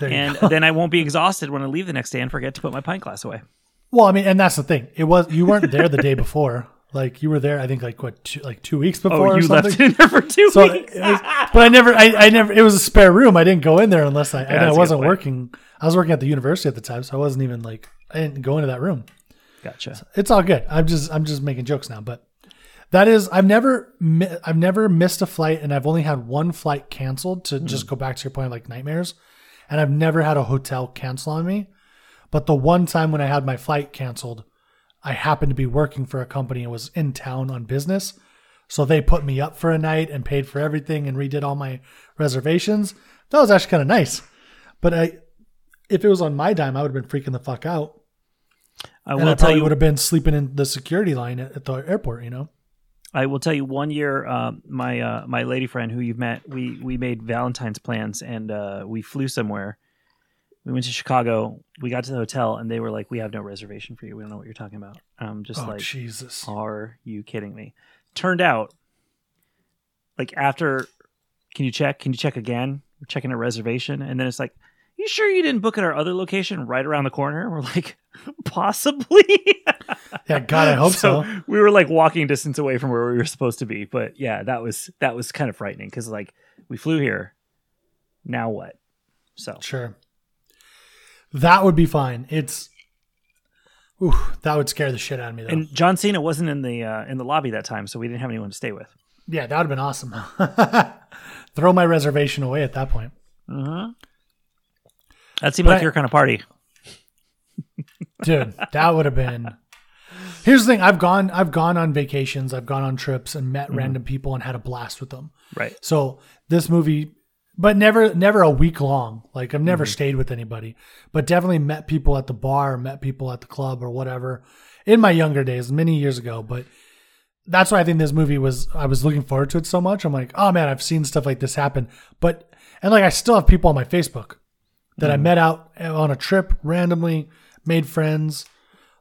Speaker 3: and
Speaker 1: go.
Speaker 3: then I won't be exhausted when I leave the next day and forget to put my pint glass away.
Speaker 1: Well, I mean, and that's the thing. It was you weren't there the day before. Like you were there, I think like what, two, like two weeks before.
Speaker 3: Oh, you left in there for two
Speaker 1: So,
Speaker 3: weeks.
Speaker 1: was, but I never, I, I never. It was a spare room. I didn't go in there unless I.
Speaker 3: a
Speaker 1: I wasn't working. I was working at the university at the time, so I wasn't even like I didn't go into that room.
Speaker 3: Gotcha.
Speaker 1: It's all good. I'm just, I'm just making jokes now. But that is, I've never, I've never missed a flight, and I've only had one flight canceled. To
Speaker 3: Hmm.
Speaker 1: just go back to your point, like nightmares, and I've never had a hotel cancel on me. But the one time when I had my flight canceled, I happened to be working for a company and was in town on business. So they put me up for a night and paid for everything and redid all my reservations. That was actually kind of nice. But I, if it was on my dime, I would have been freaking the fuck out.
Speaker 3: I
Speaker 1: and I
Speaker 3: will tell
Speaker 1: probably
Speaker 3: you.
Speaker 1: would have been sleeping in the security line at, at the airport, you know?
Speaker 3: I will tell you. One year, um, my uh, my lady friend who you've met, we we made Valentine's plans and uh, we flew somewhere. We went to Chicago. We got to the hotel and they were like, "We have no reservation for you. We don't know what you're talking about." Um, just
Speaker 1: oh,
Speaker 3: like,
Speaker 1: Jesus.
Speaker 3: Are you kidding me? Turned out, like after, can you check? Can you check again? We're checking a reservation, and then it's like, you sure you didn't book at our other location right around the corner? We're like, [LAUGHS] possibly. [LAUGHS]
Speaker 1: Yeah, God, I hope so.
Speaker 3: We were like walking distance away from where we were supposed to be, but yeah, that was that was kind of frightening because like we flew here. Now what? So
Speaker 1: Sure. That would be fine. It's, ooh, that would scare the shit out of me, though.
Speaker 3: and John Cena wasn't in the uh, in the lobby that time, so we didn't have anyone to stay with.
Speaker 1: yeah, that would have been awesome. [LAUGHS] Throw my reservation away at that point.
Speaker 3: Mm-hmm. That seemed
Speaker 1: But
Speaker 3: like
Speaker 1: I-
Speaker 3: your kind of party. [LAUGHS]
Speaker 1: dude that would have been here's the thing i've gone i've gone on vacations i've gone on trips and met random people and had a blast with them
Speaker 3: Right.
Speaker 1: so this movie but never never a week long like i've never mm-hmm. stayed with anybody but definitely met people at the bar met people at the club or whatever in my younger days many years ago but that's why i think this movie was i was looking forward to it so much i'm like oh man i've seen stuff like this happen but and like i still have people on my facebook that I mm-hmm. met out on a trip randomly, made friends.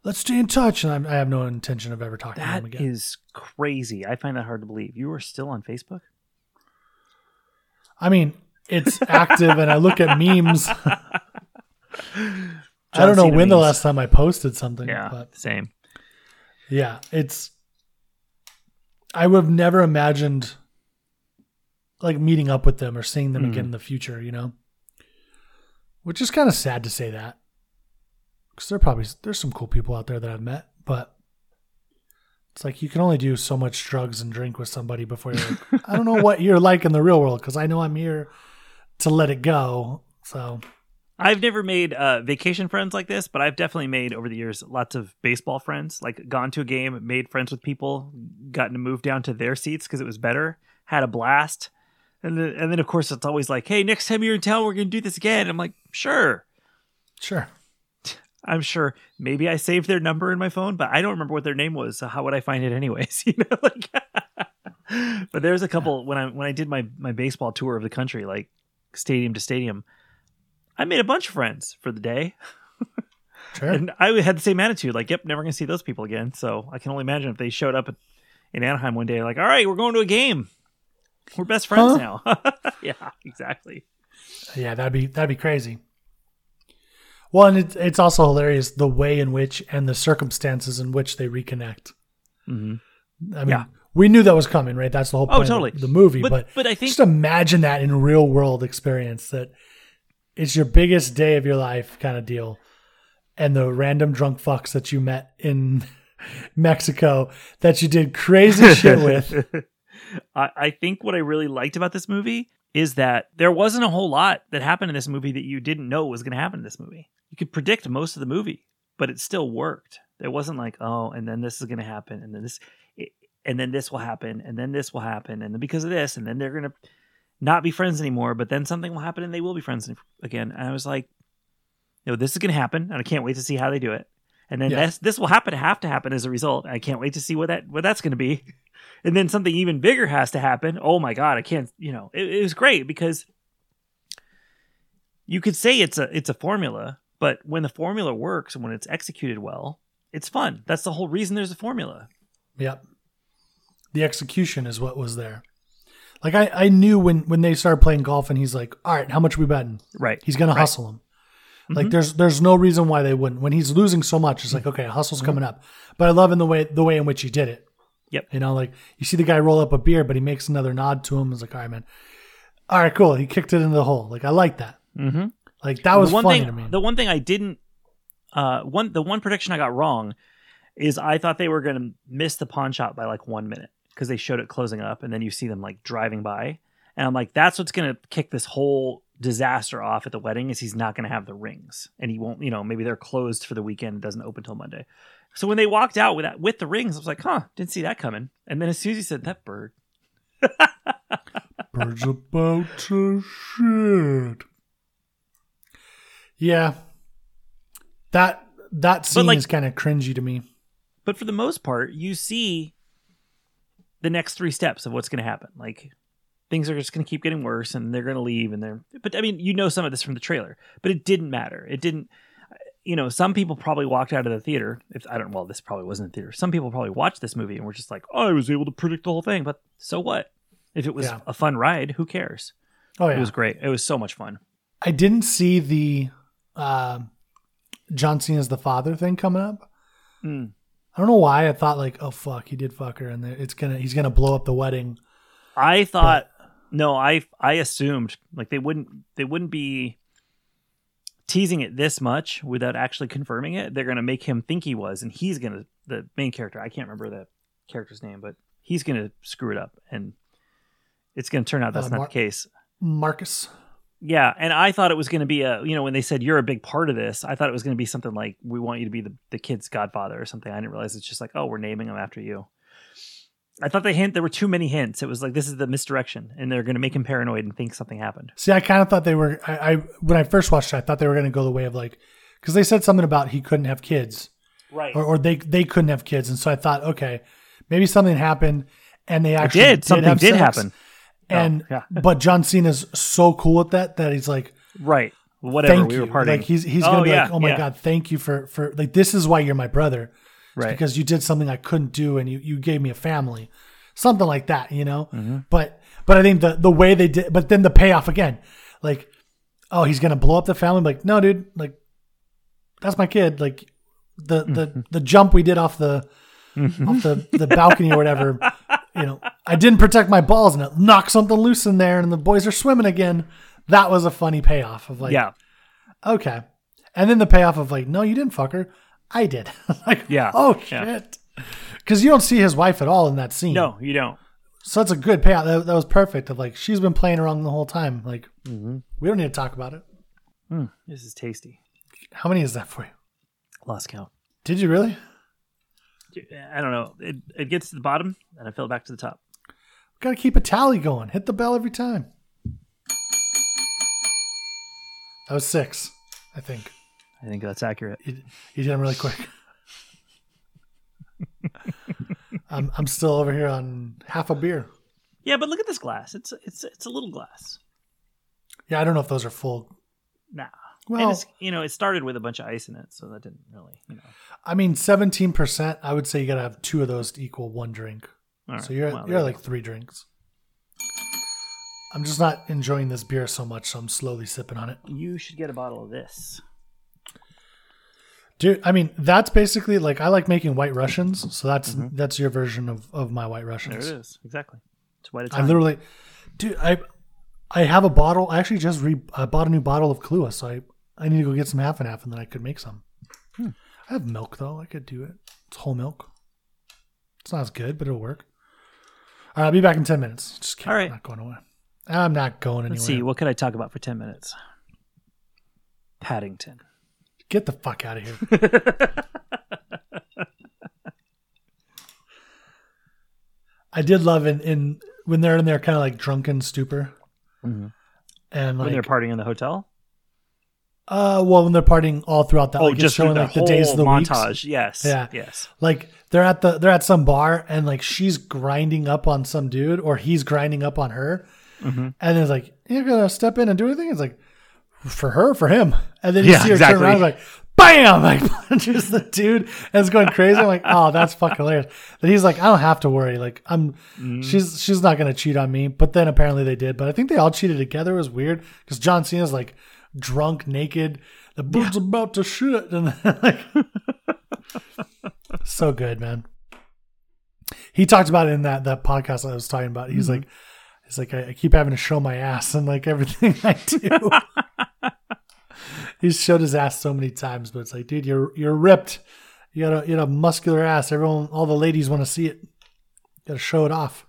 Speaker 1: Let's stay in touch, and I'm, I have no intention of ever talking to
Speaker 3: That
Speaker 1: them again.
Speaker 3: is crazy. I find that hard to believe. You are still on Facebook?
Speaker 1: I mean, it's active, and I look at memes. [LAUGHS] I don't know when the last time I posted something,
Speaker 3: Yeah,
Speaker 1: but
Speaker 3: same.
Speaker 1: yeah, it's. I would have never imagined like meeting up with them or seeing them
Speaker 3: Mhm.
Speaker 1: again in the future, you know. Which is kind of sad to say that, because there probably there's some cool people out there that I've met, but it's like you can only do so much drugs and drink with somebody before you're like, I don't know what you're like in the real world because I know I'm here to let it go. So
Speaker 3: I've never made uh, vacation friends like this, but I've definitely made over the years lots of baseball friends. Like gone to a game, made friends with people, gotten to move down to their seats because it was better, had a blast, and then and then of course it's always like, hey, next time you're in town, we're gonna do this again. I'm like, sure,
Speaker 1: sure, [LAUGHS]
Speaker 3: I'm sure. Maybe I saved their number in my phone, but I don't remember what their name was. So how would I find it anyways? [LAUGHS] You know, like. [LAUGHS] but there's a couple when I when I did my my baseball tour of the country, like stadium to stadium. I made a bunch of friends for the day.
Speaker 1: sure.
Speaker 3: And I had the same attitude, like, yep, never gonna see those people again. So I can only imagine if they showed up in Anaheim one day, like, all right, we're going to a game. We're best friends
Speaker 1: Huh?
Speaker 3: now. [LAUGHS] yeah, exactly.
Speaker 1: Yeah, that'd be that'd be crazy. Well, and it's it's also hilarious the way in which and the circumstances in which they reconnect.
Speaker 3: hmm
Speaker 1: I mean,
Speaker 3: Yeah.
Speaker 1: We knew that was coming, right? That's the whole
Speaker 3: Oh,
Speaker 1: point
Speaker 3: totally.
Speaker 1: of the movie.
Speaker 3: But
Speaker 1: But,
Speaker 3: but I think
Speaker 1: just imagine that in real world experience that it's your biggest day of your life kind of deal, and the random drunk fucks that you met in [LAUGHS] Mexico that you did crazy [LAUGHS] shit with.
Speaker 3: I, I think what I really liked about this movie is that there wasn't a whole lot that happened in this movie that you didn't know was going to happen in this movie. You could predict most of the movie, but it still worked. There wasn't like, oh, and then this is going to happen, and then this, and then this will happen, and then this will happen, and then because of this, and then they're to not be friends anymore. But then something will happen, and they will be friends again. And I was like, you know, this is to happen, and I can't wait to see how they do it. And then
Speaker 1: Yeah.
Speaker 3: this this will happen, have to happen as a result. I can't wait to see what that what that's to be [LAUGHS] and then something even bigger has to happen. Oh my god, I can't. You know, it, it was great because you could say it's a it's a formula, but when the formula works and when it's executed well, it's fun. That's the whole reason there's a formula.
Speaker 1: Yep. The execution is what was there. Like I, I knew when when they started playing golf and he's like, all right, how much are we betting?
Speaker 3: Right.
Speaker 1: He's gonna
Speaker 3: Right.
Speaker 1: hustle him. Like
Speaker 3: Mhm.
Speaker 1: there's there's no reason why they wouldn't. When he's losing so much, it's like okay, hustle's coming up. But I love in the way the way in which he did it.
Speaker 3: Yep.
Speaker 1: You know, like you see the guy roll up a beer, but he makes another nod to him. It's like, all right, man. All right, cool. He kicked it into the hole. Like I like that.
Speaker 3: Mm-hmm.
Speaker 1: Like that was
Speaker 3: the one
Speaker 1: funny
Speaker 3: thing.
Speaker 1: to me.
Speaker 3: The one thing I didn't. Uh, one the one prediction I got wrong is I thought they were going to miss the pawn shop by like one minute because they showed it closing up, and then you see them like driving by, and I'm like, that's what's going to kick this whole disaster off at the wedding is he's not going to have the rings, and he won't. You know, maybe they're closed for the weekend, it doesn't open till Monday. So when they walked out with that, with the rings, I was like, huh, didn't see that coming. And then as soon as he said that bird,
Speaker 1: Birds about to shit. Yeah. That that scene
Speaker 3: like-
Speaker 1: is kind of cringy to me.
Speaker 3: but for the most part, you see the next three steps of what's going to happen. Like things are just going to keep getting worse, and they're going to leave, and they're. But I mean, you know some of this from the trailer, but it didn't matter. It didn't. You know, some people probably walked out of the theater. If I don't, well, this probably wasn't a theater. Some people probably watched this movie and were just like, "Oh, I was able to predict the whole thing." But so what? If it was
Speaker 1: Yeah.
Speaker 3: a fun ride, who cares?
Speaker 1: Oh yeah.
Speaker 3: It was great. It was so much fun.
Speaker 1: I didn't see the um John Cena's the father thing coming up.
Speaker 3: Mm.
Speaker 1: I don't know why. I thought like, oh fuck, he did fuck her, and it's gonna he's gonna blow up the wedding.
Speaker 3: I thought no, I I assumed like they wouldn't they wouldn't be teasing it this much without actually confirming it. They're gonna make him think he was, and he's gonna the main character. I can't remember the character's name, but he's gonna screw it up, and it's gonna turn out that's
Speaker 1: Uh,
Speaker 3: not the case.
Speaker 1: Marcus.
Speaker 3: Yeah, and I thought it was going to be a, you know, when they said you're a big part of this, I thought it was going to be something like we want you to be the, the kid's godfather or something. I didn't realize it's just like, oh, we're naming him after you. I thought they hint there were too many hints. It was like this is the misdirection, and they're going to make him paranoid and think something happened.
Speaker 1: See, I kind of thought they were. I, I when I first watched it, I thought they were gonna go the way of like because they said something about he couldn't have kids.
Speaker 3: Right.
Speaker 1: or, or they they couldn't have kids, and so I thought, okay, maybe something happened, and they
Speaker 3: It
Speaker 1: actually
Speaker 3: did. Something did
Speaker 1: sex,
Speaker 3: happen.
Speaker 1: And
Speaker 3: Oh, yeah.
Speaker 1: but John Cena's so cool with that that he's like,
Speaker 3: Right. Whatever.
Speaker 1: thank
Speaker 3: we
Speaker 1: you,
Speaker 3: were partying.
Speaker 1: like he's he's
Speaker 3: Oh,
Speaker 1: gonna be
Speaker 3: yeah,
Speaker 1: like, oh my
Speaker 3: yeah.
Speaker 1: god, thank you for for like this is why you're my brother, It's
Speaker 3: Right.
Speaker 1: Because you did something I couldn't do, and you you gave me a family, something like that, you know.
Speaker 3: Mm-hmm.
Speaker 1: But but I think the the way they did, but then the payoff again, like, oh, he's gonna blow up the family, like, no, dude, like, that's my kid, like. The, the the jump we did off the [LAUGHS] off the, the balcony or whatever [LAUGHS] you know, I didn't protect my balls and it knocked something loose in there and the boys are swimming again. That was a funny payoff of like,
Speaker 3: yeah.
Speaker 1: okay. And then the payoff of like, no, you didn't fuck her. I did. [LAUGHS] like,
Speaker 3: Yeah.
Speaker 1: oh
Speaker 3: Yeah.
Speaker 1: shit. Because you don't see his wife at all in that scene.
Speaker 3: No, you don't.
Speaker 1: So that's a good payoff. That, that was perfect. Of like, she's been playing around the whole time. Like,
Speaker 3: Mm-hmm.
Speaker 1: we don't need to talk about it.
Speaker 3: This is tasty.
Speaker 1: How many is that for you?
Speaker 3: Lost count.
Speaker 1: Did you really?
Speaker 3: I don't know. It, it gets to the bottom, and I fill it back to the top.
Speaker 1: Got to keep a tally going. Hit the bell every time. That was six, I think.
Speaker 3: I think that's accurate.
Speaker 1: You, you did them really quick. I'm I'm still over here on half a beer.
Speaker 3: Yeah, but look at this glass. It's it's it's a little glass.
Speaker 1: Yeah, I don't know if those are full.
Speaker 3: Nah.
Speaker 1: Well-
Speaker 3: and it's, you know, it started with a bunch of ice in it, so that didn't really, you know.
Speaker 1: I mean, seventeen percent. I would say you gotta have two of those to equal one drink.
Speaker 3: All right.
Speaker 1: So you're
Speaker 3: Well,
Speaker 1: you're like
Speaker 3: you
Speaker 1: three drinks. I'm just not enjoying this beer so much, so I'm slowly sipping on it.
Speaker 3: you should get a bottle of this.
Speaker 1: Dude, I mean, that's basically like I like making white Russians, so that's that's your version of, of my white
Speaker 3: Mm-hmm. There
Speaker 1: Russians.
Speaker 3: it is. Exactly. It's white
Speaker 1: I
Speaker 3: Italian.
Speaker 1: literally, dude, I I have a bottle. I actually just re, I bought a new bottle of Kahlua, so I I need to go get some half and half, and then I could make some.
Speaker 3: Hmm.
Speaker 1: I have milk though. I could do it. It's whole milk. It's not as good, but it'll work. All right, I'll be back in ten minutes. Just kidding.
Speaker 3: All right.
Speaker 1: I'm not going away. I'm not going anywhere.
Speaker 3: Let's see. What could I talk about for 10 minutes? Paddington.
Speaker 1: Get the fuck out of here. [LAUGHS] I did love in, in when they're in their kind of like drunken stupor,
Speaker 3: Mhm.
Speaker 1: and
Speaker 3: when they're partying in the hotel?
Speaker 1: Uh, well, when they're partying all throughout that,
Speaker 3: oh,
Speaker 1: like
Speaker 3: just
Speaker 1: showing like the days of the weeks.
Speaker 3: montage. Yes.
Speaker 1: Yeah.
Speaker 3: Yes.
Speaker 1: Like they're at the they're at some bar and like she's grinding up on some dude or he's grinding up on her,
Speaker 3: Mm-hmm.
Speaker 1: and it's like you're gonna step in and do anything. It's like for her, for him, and then you
Speaker 3: Yeah,
Speaker 1: see her
Speaker 3: exactly.
Speaker 1: turn around like. Bam! [LAUGHS] Like punches the dude and it's going crazy. I'm like, oh, that's fucking hilarious. Then he's like, I don't have to worry. Like, I'm,
Speaker 3: Mm-hmm.
Speaker 1: she's she's not gonna cheat on me. But then apparently they did. But I think they all cheated together. It was weird because John Cena's like drunk, naked. The bird's about to shit, and [LAUGHS] like, so good, man. He talked about it in that that podcast I was talking about. He's mm-hmm. like, he's like, I, I keep having to show my ass and like everything I do. [LAUGHS] He's showed his ass so many times, but it's like, dude, you're you're ripped. You got a you got a muscular ass. Everyone, all the ladies want to see it. You got to show it off.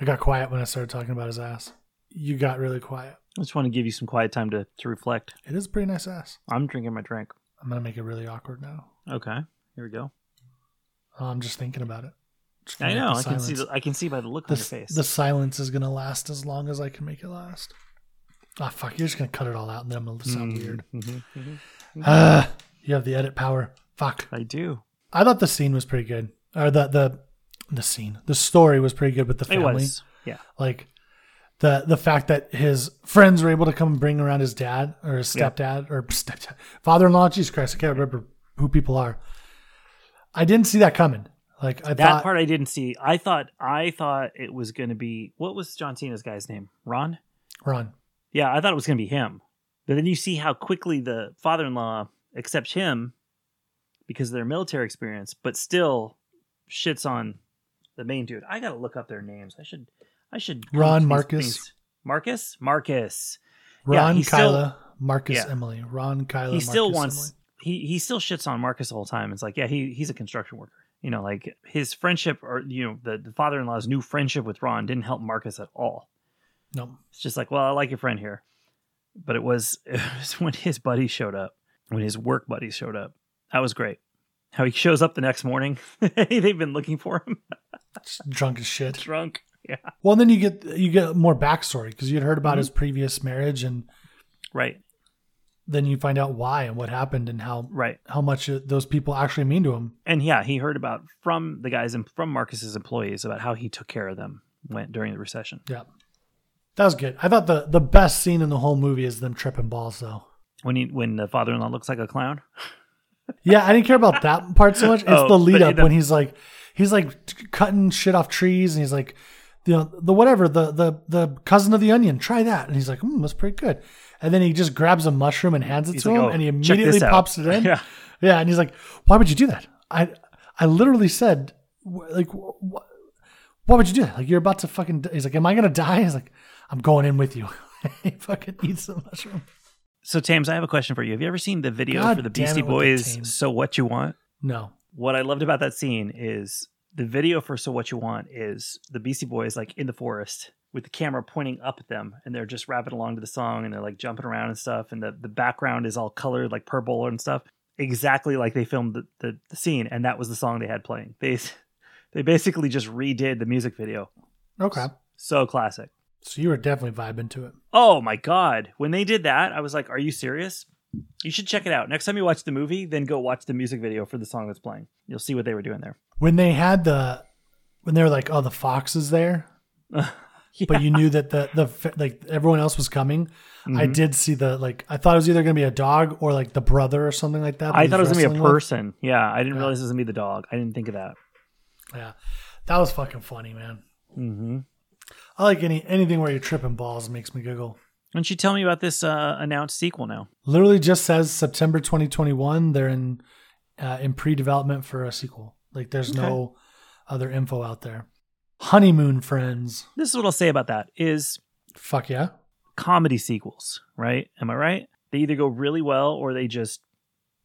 Speaker 1: I got quiet when I started talking about his ass. You got really quiet.
Speaker 3: I just want to give you some quiet time to, to reflect.
Speaker 1: It is a pretty nice ass.
Speaker 3: I'm drinking my drink.
Speaker 1: I'm gonna make it really awkward now.
Speaker 3: Okay. Here we go.
Speaker 1: Oh, I'm just thinking about it.
Speaker 3: I know. I can see. The, I can see by the look
Speaker 1: the,
Speaker 3: on your face.
Speaker 1: the silence is gonna last as long as I can make it last. Ah, fuck! You're just gonna cut it all out, and then I'm gonna sound weird.
Speaker 3: Mhm.
Speaker 1: Ah, [SIGHS] you have the edit power. Fuck!
Speaker 3: I do.
Speaker 1: I thought the scene was pretty good, or the the the scene, the story was pretty good with the
Speaker 3: It
Speaker 1: family.
Speaker 3: was. Yeah.
Speaker 1: Like the the fact that his friends were able to come and bring around his dad or his
Speaker 3: Yeah.
Speaker 1: stepdad or [LAUGHS] stepdad, father-in-law. Jesus Christ, I can't remember who people are. I didn't see that coming. Like I
Speaker 3: That
Speaker 1: thought,
Speaker 3: part I didn't see. I thought. I thought it was going to be. What was John Cena's guy's name? Ron.
Speaker 1: Ron.
Speaker 3: Yeah, I thought it was going to be him. But then you see how quickly the father-in-law accepts him because of their military experience, but still shits on the main dude. I got to look up their names. I should. I should.
Speaker 1: Ron Marcus.
Speaker 3: things. Marcus. Marcus. Yeah,
Speaker 1: Ron,
Speaker 3: still-
Speaker 1: Kyla, Marcus,
Speaker 3: Yeah.
Speaker 1: Emily. Ron, Kyla.
Speaker 3: he still
Speaker 1: Marcus,
Speaker 3: wants.
Speaker 1: Emily.
Speaker 3: He he still shits on Marcus the whole time. It's like, yeah, he he's a construction worker. You know, like his friendship or you know the, the father-in-law's new friendship with Ron didn't help Marcus at all.
Speaker 1: No,
Speaker 3: It's just like, well, I like your friend here, but it was, [LAUGHS] it was when his buddies showed up, when his work buddies showed up. That was great. How he shows up the next morning. [LAUGHS] They've been looking for him, [LAUGHS]
Speaker 1: drunk as shit.
Speaker 3: drunk. [LAUGHS] Yeah,
Speaker 1: Well, and then you get you get more backstory because you'd heard about
Speaker 3: Mm-hmm.
Speaker 1: his previous marriage, and
Speaker 3: right,
Speaker 1: then you find out why and what happened and how
Speaker 3: right.
Speaker 1: how much uh, those people actually mean to him.
Speaker 3: And yeah, he heard about from the guys and from Marcus's employees about how he took care of them went during the recession.
Speaker 1: Yeah, that was good. I thought the the best scene in the whole movie is them tripping balls, though.
Speaker 3: When he when the father-in-law looks like a clown. [LAUGHS]
Speaker 1: Yeah, I didn't care about that part so much. It's [LAUGHS]
Speaker 3: Oh,
Speaker 1: the lead up
Speaker 3: the-
Speaker 1: when he's like, he's like cutting shit off trees, and he's like, you know, the whatever, the the the cousin of the onion, try that, and he's like, hmm, that's pretty good. And then he just grabs a mushroom and hands it
Speaker 3: He's
Speaker 1: to
Speaker 3: like,
Speaker 1: him,
Speaker 3: "Oh,
Speaker 1: and he immediately
Speaker 3: this out."
Speaker 1: pops it in. [LAUGHS]
Speaker 3: Yeah.
Speaker 1: yeah, and he's like, why would you do that? I I literally said, like, wh- wh- Why would you do that? Like you're about to fucking. die." He's like, "Am I gonna die?" He's like, "I'm going in with you." [LAUGHS] he fucking eats the mushroom.
Speaker 3: So, Thames, I have a question for you. Have you ever seen the video
Speaker 1: God
Speaker 3: for the Beastie
Speaker 1: with the
Speaker 3: Boys? So, what you want?
Speaker 1: No.
Speaker 3: What I loved about that scene is the video for So What You Want is the Beastie Boys like in the forest with the camera pointing up at them and they're just rapping along to the song and they're like jumping around and stuff and the, the background is all colored like purple and stuff. Exactly like they filmed the, the, the scene and that was the song they had playing. They [LAUGHS] they basically just redid the music video.
Speaker 1: Okay.
Speaker 3: So classic.
Speaker 1: So you were definitely vibing to it.
Speaker 3: Oh my god. When they did that, I was like, Are you serious? You should check it out. Next time you watch the movie, then go watch the music video for the song that's playing. You'll see what they were doing there.
Speaker 1: When they had the, when they were like, "Oh, the fox is there," [LAUGHS] but you knew that the the like everyone else was coming. I
Speaker 3: Mhm.
Speaker 1: did see the like. I thought it was either gonna be a dog or like the brother or something like that.
Speaker 3: I thought it was gonna be a
Speaker 1: wrestling with.
Speaker 3: person. Yeah, I didn't
Speaker 1: Yeah.
Speaker 3: realize it was gonna be the dog. I didn't think of that.
Speaker 1: Yeah, that was fucking funny, man.
Speaker 3: Mm-hmm.
Speaker 1: I like any anything where you're tripping balls makes me giggle.
Speaker 3: Don't you tell me about this uh, announced sequel now?
Speaker 1: Literally just says September 2021. They're in uh, in pre-development for a sequel. Like there's no other info out there. Honeymoon Friends.
Speaker 3: This is what I'll say about that: is
Speaker 1: Fuck yeah.
Speaker 3: comedy sequels, right? Am I right? They either go really well or they just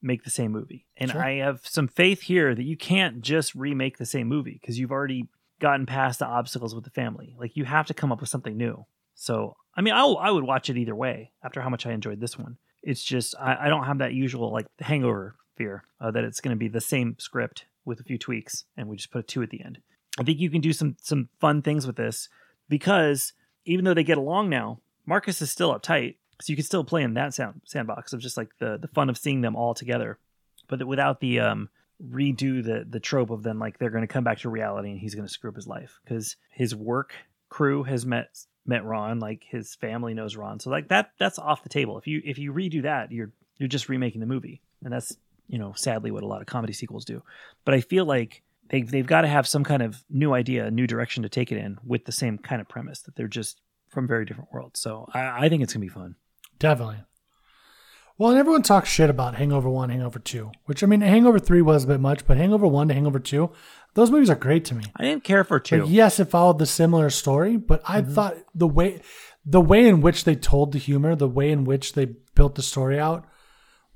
Speaker 3: make the same movie. And
Speaker 1: Sure.
Speaker 3: I have some faith here that you can't just remake the same movie because you've already gotten past the obstacles with the family. Like you have to come up with something new. So, I mean, I I would watch it either way after how much I enjoyed this one. It's just I, I don't have that usual like hangover fear uh, that it's going to be the same script with a few tweaks and we just put a two at the end. I think you can do some some fun things with this because even though they get along now, Marcus is still uptight, so you can still play in that sound, sandbox of just like the the fun of seeing them all together, but without the um redo the the trope of them like they're going to come back to reality and he's going to screw up his life because his work crew has met met Ron, like his family knows Ron, so like that that's off the table. If you if you redo that, you're you're just remaking the movie, and that's you know sadly what a lot of comedy sequels do. But I feel like they they've got to have some kind of new idea, a new direction to take it in with the same kind of premise that they're just from very different worlds. So I, I think it's gonna be fun.
Speaker 1: Definitely. Well, and everyone talks shit about Hangover 1, Hangover 2, which I mean, Hangover 3 was a bit much, but Hangover 1 to Hangover 2, those movies are great to me.
Speaker 3: I didn't care for two.
Speaker 1: Like, yes, it followed the similar story, but I mm-hmm. thought the way the way in which they told the humor, the way in which they built the story out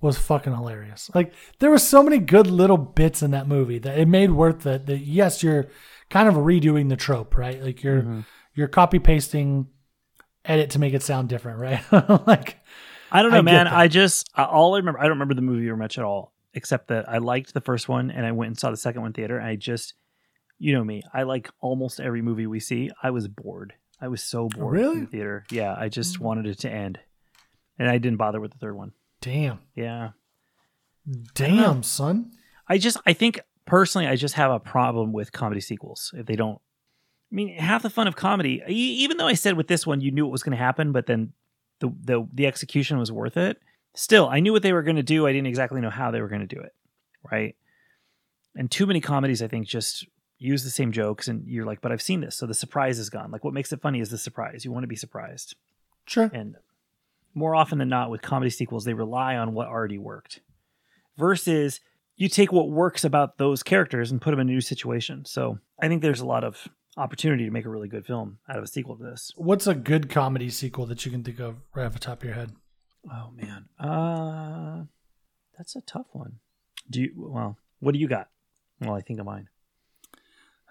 Speaker 1: was fucking hilarious. Like there were so many good little bits in that movie that it made worth it. That yes, you're kind of redoing the trope, right? Like you're mm-hmm. you're copy pasting edit to make it sound different, right? [LAUGHS] like
Speaker 3: I don't know,
Speaker 1: I
Speaker 3: man. I just I- all I remember. I don't remember the movie very much at all, except that I liked the first one and I went and saw the second one theater. And I just, you know me, I like almost every movie we see. I was bored. I was so bored
Speaker 1: Really?
Speaker 3: in the theater. Yeah, I just mm. wanted it to end, and I didn't bother with the third one.
Speaker 1: Damn,
Speaker 3: Yeah,
Speaker 1: damn, son.
Speaker 3: I just I think personally I just have a problem with comedy sequels if they don't. I mean, half the fun of comedy, even though I said with this one you knew what was going to happen, but then the the the execution was worth it. Still, I knew what they were going to do. I didn't exactly know how they were going to do it, right? And too many comedies, I think, just use the same jokes, and you're like, "But I've seen this," so the surprise is gone. Like, what makes it funny is the surprise. You want to be surprised,
Speaker 1: Sure.
Speaker 3: and more often than not, with comedy sequels, they rely on what already worked, versus you take what works about those characters and put them in a new situation. So I think there's a lot of opportunity to make a really good film out of a sequel to this.
Speaker 1: What's a good comedy sequel that you can think of right off the top of your head?
Speaker 3: Oh man, uh, that's a tough one. Do you? Well, what do you got? Well, I think of mine.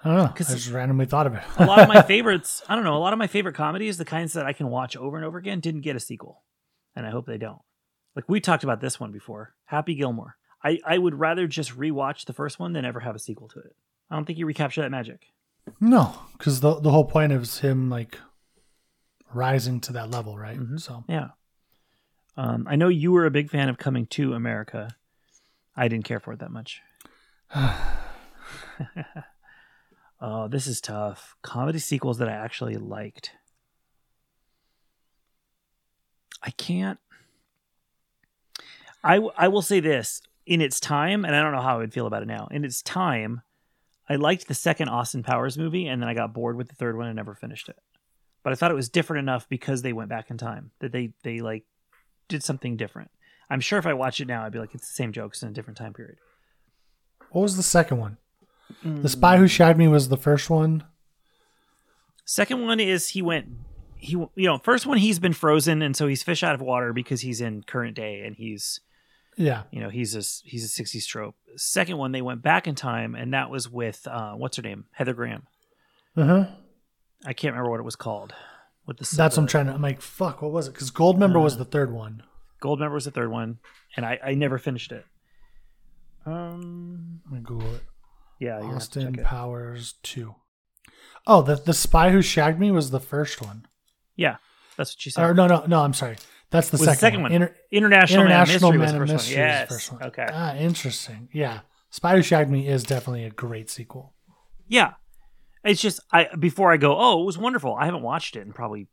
Speaker 1: I don't know. I just randomly thought of it.
Speaker 3: A lot of my [LAUGHS] favorites, I don't know, a lot of my favorite comedies, the kinds that I can watch over and over again, didn't get a sequel, and I hope they don't. Like we talked about this one before, Happy Gilmore. I I would rather just rewatch the first one than ever have a sequel to it. I don't think you recapture that magic.
Speaker 1: No, because the the whole point is him like rising to that level, right?
Speaker 3: Mhm.
Speaker 1: So
Speaker 3: Yeah. Um, I know you were a big fan of Coming to America. I didn't care for it that much. [SIGHS] [SIGHS] oh, this is tough. Comedy sequels that I actually liked. I can't. I I will say this in its time, and I don't know how I would feel about it now. In its time, I liked the second Austin Powers movie, and then I got bored with the third one and never finished it. But I thought it was different enough because they went back in time that they they like did something different. I'm sure if I watch it now, I'd be like, it's the same jokes in a different time period.
Speaker 1: what was the second one?
Speaker 3: Mm.
Speaker 1: The Spy Who Shagged Me was the first one.
Speaker 3: Second one is he went he you know first one he's been frozen and so he's fish out of water because he's in current day and he's
Speaker 1: Yeah.
Speaker 3: you know he's a he's a 60s trope. Second one they went back in time and that was with uh, what's her name Heather Graham.
Speaker 1: Uh huh.
Speaker 3: I can't remember what it was called. With the
Speaker 1: That's what I'm trying to. I'm like, fuck. What was it? Because Goldmember was
Speaker 3: Uh,
Speaker 1: the third one.
Speaker 3: Goldmember was the third one and I I never finished it. Um
Speaker 1: Let me Google it.
Speaker 3: yeah, you're gonna have to
Speaker 1: Austin
Speaker 3: it.
Speaker 1: Powers two. Oh, the the spy who shagged me was the first one.
Speaker 3: Yeah, that's what she said.
Speaker 1: Or no, no, no. I'm sorry. That's the
Speaker 3: Was the
Speaker 1: second,
Speaker 3: second one.
Speaker 1: Inter-
Speaker 3: International,
Speaker 1: International
Speaker 3: Man
Speaker 1: Man
Speaker 3: of Mystery was the
Speaker 1: was the first one.
Speaker 3: Okay.
Speaker 1: Ah, interesting. Yeah, Spy Who Shagged Me is definitely a great sequel.
Speaker 3: Yeah. It's just I before I go, oh, it was wonderful. I haven't watched it in probably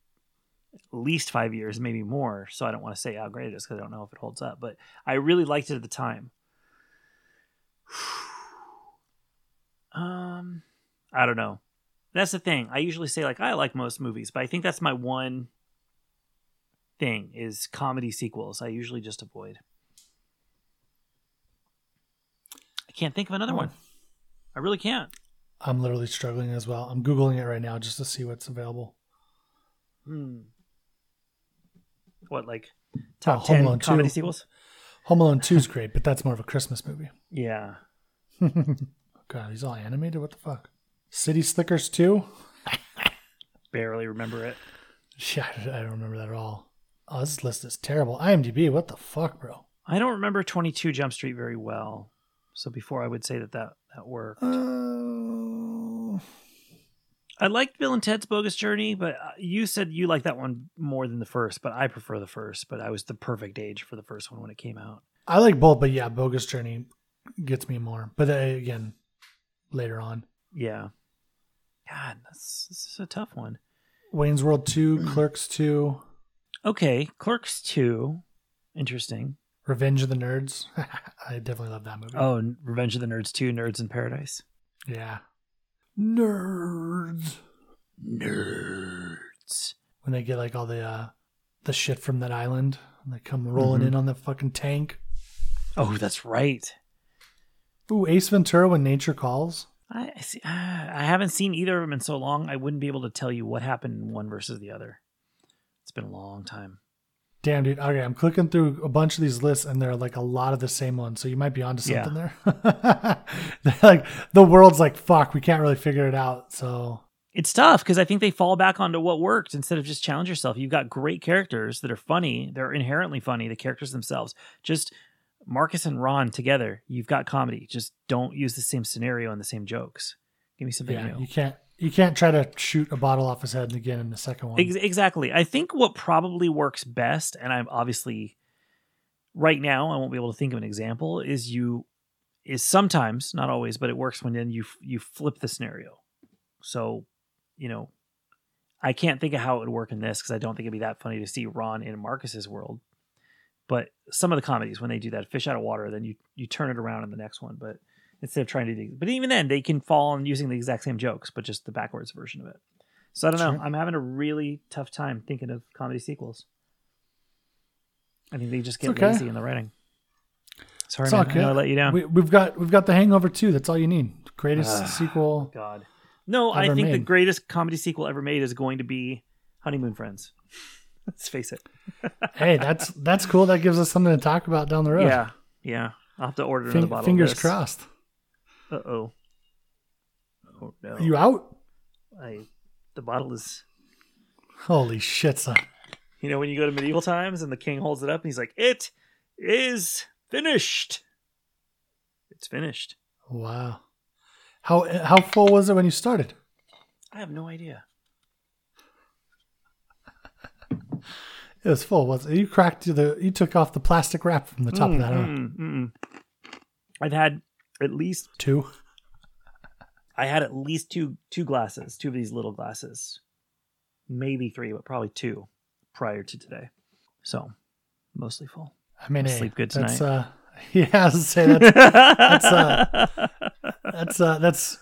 Speaker 3: at least five years, maybe more. So I don't want to say how great it is because I don't know if it holds up. But I really liked it at the time. [SIGHS] um, I don't know. That's the thing. I usually say like I like most movies, but I think that's my one thing is comedy sequels. I usually just avoid. I can't think of another
Speaker 1: Oh.
Speaker 3: one. I really can't.
Speaker 1: I'm literally struggling as well. I'm googling it right now just to see what's available.
Speaker 3: Hmm. What like top
Speaker 1: Home
Speaker 3: ten
Speaker 1: Alone 2.
Speaker 3: comedy sequels?
Speaker 1: Home Alone Two is great, but that's more of a Christmas movie.
Speaker 3: Yeah. [LAUGHS]
Speaker 1: God, he's all animated. What the fuck? City Slickers Two? [LAUGHS]
Speaker 3: Barely remember it.
Speaker 1: Yeah, I don't remember that at all. Oh, this list is terrible. IMDb. What the fuck, bro?
Speaker 3: I don't remember Twenty Two Jump Street very well. So before I would say that that, that worked.
Speaker 1: Uh,
Speaker 3: I liked Bill and Ted's Bogus Journey, but uh, you said you like that one more than the first. But I prefer the first. But I was the perfect age for the first one when it came out.
Speaker 1: I like both, but yeah, Bogus Journey gets me more. But uh, again, later on,
Speaker 3: Yeah. God, that's this is a tough one.
Speaker 1: Wayne's World Two, Clerks Two,
Speaker 3: Okay, Clerks Two, interesting.
Speaker 1: Revenge of the Nerds. [LAUGHS] I definitely love that movie.
Speaker 3: Oh, and Revenge of the Nerds Two, Nerds in Paradise.
Speaker 1: yeah, nerds.
Speaker 3: Nerds.
Speaker 1: When they get like all the uh the shit from that island, and they come rolling
Speaker 3: Mhm.
Speaker 1: in on the fucking tank.
Speaker 3: Oh, that's right.
Speaker 1: Ooh, Ace Ventura: When Nature Calls.
Speaker 3: I I see. ah, I haven't seen either of them in so long. I wouldn't be able to tell you what happened in one versus the other. It's been a long time.
Speaker 1: Damn, dude. Okay, I'm clicking through a bunch of these lists, and there are like a lot of the same ones. So you might be onto
Speaker 3: Yeah.
Speaker 1: something there. [LAUGHS] Like the world's like fuck. We can't really figure it out. So
Speaker 3: It's tough because I think they fall back onto what worked instead of just challenge yourself. You've got great characters that are funny. They're inherently funny. The characters themselves. Just Marcus and Ron together. You've got comedy. Just don't use the same scenario and the same jokes. Give me something
Speaker 1: yeah,
Speaker 3: new.
Speaker 1: you can't you can't try to shoot a bottle off his head again in the second one.
Speaker 3: Exactly. I think what probably works best, and I'm obviously right now I won't be able to think of an example. Is you is sometimes not always, but it works when then you you flip the scenario. So, you know, I can't think of how it would work in this because I don't think it'd be that funny to see Ron in Marcus's world. But some of the comedies when they do that fish out of water, then you you turn it around in the next one. But instead of trying to do, but even then they can fall on using the exact same jokes, but just the backwards version of it. So I don't know.
Speaker 1: Sure.
Speaker 3: I'm having a really tough time thinking of comedy sequels. I think they just get
Speaker 1: okay.
Speaker 3: lazy in the writing. Sorry,
Speaker 1: It's
Speaker 3: man. I know I let you down.
Speaker 1: We, we've got we've got the Hangover too. That's all you need. Greatest
Speaker 3: Ah.
Speaker 1: sequel.
Speaker 3: God. No, I think the greatest comedy sequel ever made is going to be Honeymoon Friends. Let's face it.
Speaker 1: hey, that's that's cool. That gives us something to talk about down the road.
Speaker 3: Yeah, yeah. I'll have to order another bottle.
Speaker 1: fingers
Speaker 3: of this.
Speaker 1: crossed.
Speaker 3: Uh oh. Oh no.
Speaker 1: Are you out?
Speaker 3: I. The bottle is.
Speaker 1: Holy shit, son.
Speaker 3: You know when you go to medieval times and the king holds it up and he's like, "It is finished." It's finished.
Speaker 1: Wow. How how full was it when you started?
Speaker 3: I have no idea.
Speaker 1: It was full. Was it? You cracked the you took off the plastic wrap from the top of that.
Speaker 3: Mm, mm, mm. I've had at least
Speaker 1: Two.
Speaker 3: I had at least two two glasses, two of these little glasses, maybe three, but probably two prior to today. So mostly full.
Speaker 1: I mean, hey,
Speaker 3: Sleep good
Speaker 1: That's
Speaker 3: tonight.
Speaker 1: uh, [LAUGHS] yeah, I was say that's
Speaker 3: that's
Speaker 1: uh, that's uh, that's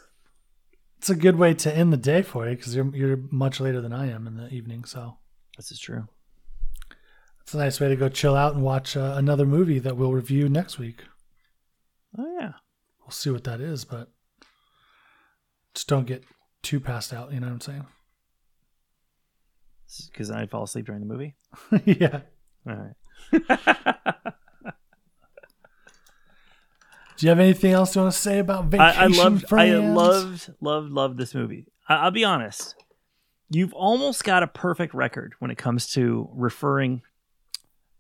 Speaker 1: it's a good way to end the day for you because you're you're much later than I am in the evening. So
Speaker 3: this is true.
Speaker 1: It's a nice way to go chill out and watch uh, another movie that we'll review next week.
Speaker 3: Oh yeah.
Speaker 1: We'll see what that is, but just don't get too passed out. You know what I'm saying?
Speaker 3: Because I fall asleep during the movie. [LAUGHS]
Speaker 1: yeah.
Speaker 3: All right. [LAUGHS]
Speaker 1: Do you have anything else you want to say about vacation?
Speaker 3: I, I loved, I loved, loved, loved this movie. I, I'll be honest. You've almost got a perfect record when it comes to referring,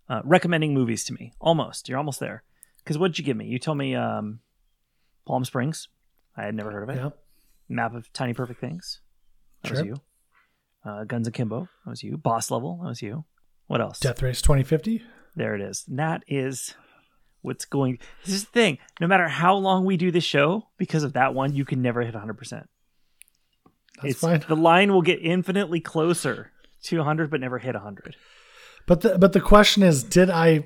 Speaker 3: uh, recommending movies to me. Almost. You're almost there. Because what'd you give me? You told me um, Palm Springs. I had never heard of it.
Speaker 1: Yeah.
Speaker 3: Map of Tiny Perfect Things. That was you. Uh, Guns Akimbo. That was you. Boss Level. That was you. What else?
Speaker 1: Death Race 2050.
Speaker 3: There it is. And that is what's going. This is the thing. No matter how long we do this show, because of that one, you can never hit 100. percent
Speaker 1: That's
Speaker 3: It's
Speaker 1: fine.
Speaker 3: the line will get infinitely closer to 100, but never hit 100.
Speaker 1: But the but the question is, did I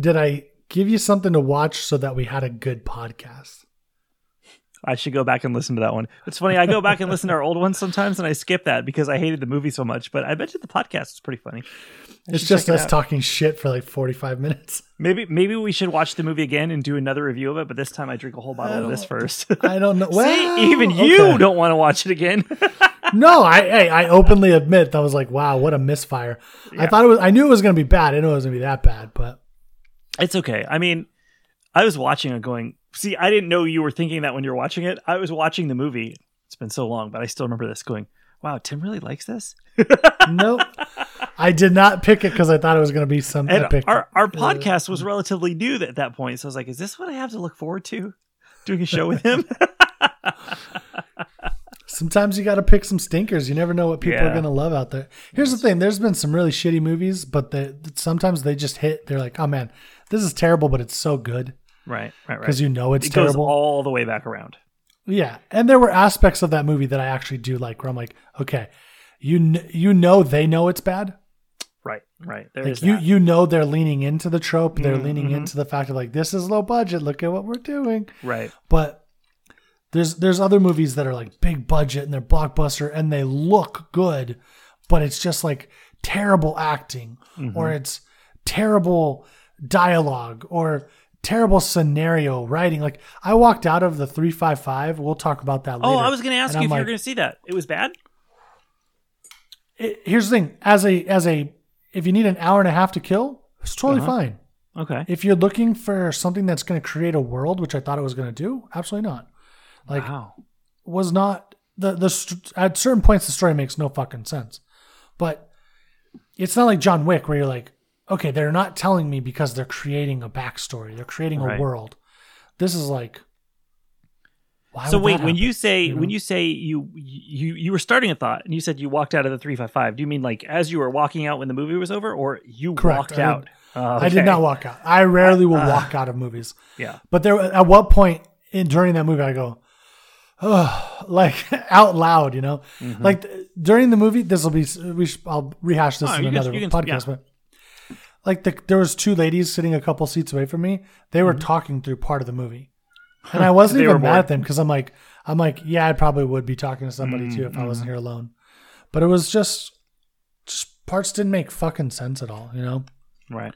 Speaker 1: did I give you something to watch so that we had a good podcast?
Speaker 3: I should go back and listen to that one. It's funny. I go back and listen to our old ones sometimes, and I skip that because I hated the movie so much. But I bet you the podcast is pretty funny. I
Speaker 1: It's just
Speaker 3: check it
Speaker 1: us talking shit for like 45 minutes. [LAUGHS]
Speaker 3: Maybe maybe we should watch the movie again and do another review of it. But this time I drink a whole bottle of this first.
Speaker 1: I don't know. [LAUGHS] Well,
Speaker 3: See, even you
Speaker 1: okay.
Speaker 3: don't want to watch it again. [LAUGHS]
Speaker 1: No, I hey, I openly admit that I was like, wow, what a misfire. I thought it was. I knew it was going to be bad. I didn't it was going to be that bad, but
Speaker 3: It's okay. I mean, I was watching it going, see, I didn't know you were thinking that when you were watching it. I was watching the movie. It's been so long, but I still remember this going, wow, Tim really likes this. [LAUGHS]
Speaker 1: nope. I did not pick it because I thought it was going to be some
Speaker 3: And
Speaker 1: epic.
Speaker 3: our, our
Speaker 1: uh,
Speaker 3: podcast was relatively new at that point. So I was like, is this what I have to look forward to? Doing a show with him? [LAUGHS]
Speaker 1: Sometimes you got to pick some stinkers. You never know what people are going to love out there. Here's the thing: there's been some really shitty movies, but they, sometimes they just hit. They're like, oh man, this is terrible, but it's so good
Speaker 3: right, right, right.
Speaker 1: because you know it's
Speaker 3: it goes
Speaker 1: terrible.
Speaker 3: all the way back around.
Speaker 1: Yeah, and there were aspects of that movie that I actually do like, where I'm like, okay, you kn- you know they know it's bad.
Speaker 3: Right, right. There
Speaker 1: Like you
Speaker 3: that.
Speaker 1: you know they're leaning into the trope. They're
Speaker 3: Mhm,
Speaker 1: leaning into the fact of like this is low budget. Look at what we're doing.
Speaker 3: right.
Speaker 1: But there's there's other movies that are like big budget and they're blockbuster and they look good, but it's just like terrible acting
Speaker 3: Mm-hmm.
Speaker 1: or it's terrible dialogue or terrible scenario writing. Like I walked out of the 355. We'll talk about that later.
Speaker 3: Oh, I was going to ask
Speaker 1: And
Speaker 3: you
Speaker 1: I'm
Speaker 3: if you were going to see that. It was bad?
Speaker 1: it- here's the thing: as a as a if you need an hour and a half to kill, it's totally
Speaker 3: Uh-huh.
Speaker 1: fine.
Speaker 3: Okay.
Speaker 1: If you're looking for something that's going to create a world, which I thought it was going to do, absolutely not. Like
Speaker 3: wow.
Speaker 1: was not the the at certain points the story makes no fucking sense. But it's not like John Wick where you're like, okay, they're not telling me because they're creating a backstory, they're creating
Speaker 3: Right.
Speaker 1: a world. This is like,
Speaker 3: so wait, when you say
Speaker 1: you know?
Speaker 3: when you say you you you were starting a thought and you said you walked out of the three five five, do you mean like as you were walking out when the movie was over, or you
Speaker 1: Correct.
Speaker 3: walked
Speaker 1: I
Speaker 3: out?
Speaker 1: did-
Speaker 3: Oh,
Speaker 1: I did not walk out. I rarely will
Speaker 3: Uh,
Speaker 1: walk out of movies.
Speaker 3: Yeah.
Speaker 1: But there, at what point in during that movie, I go, oh, like [LAUGHS] out loud, you know,
Speaker 3: Mm-hmm.
Speaker 1: like during the movie. This will be. We should, I'll rehash this
Speaker 3: Oh,
Speaker 1: in
Speaker 3: you can-
Speaker 1: another
Speaker 3: can-
Speaker 1: podcast,
Speaker 3: yeah.
Speaker 1: but like the, there was two ladies sitting a couple seats away from me. They were
Speaker 3: Mm-hmm.
Speaker 1: talking through part of the movie, [LAUGHS] and I wasn't even mad at them because I'm like, I'm like, yeah, I probably would be talking to somebody too if I
Speaker 3: Mm-hmm.
Speaker 1: wasn't here alone. But it was just, just parts didn't make fucking sense at all, you know.
Speaker 3: Right.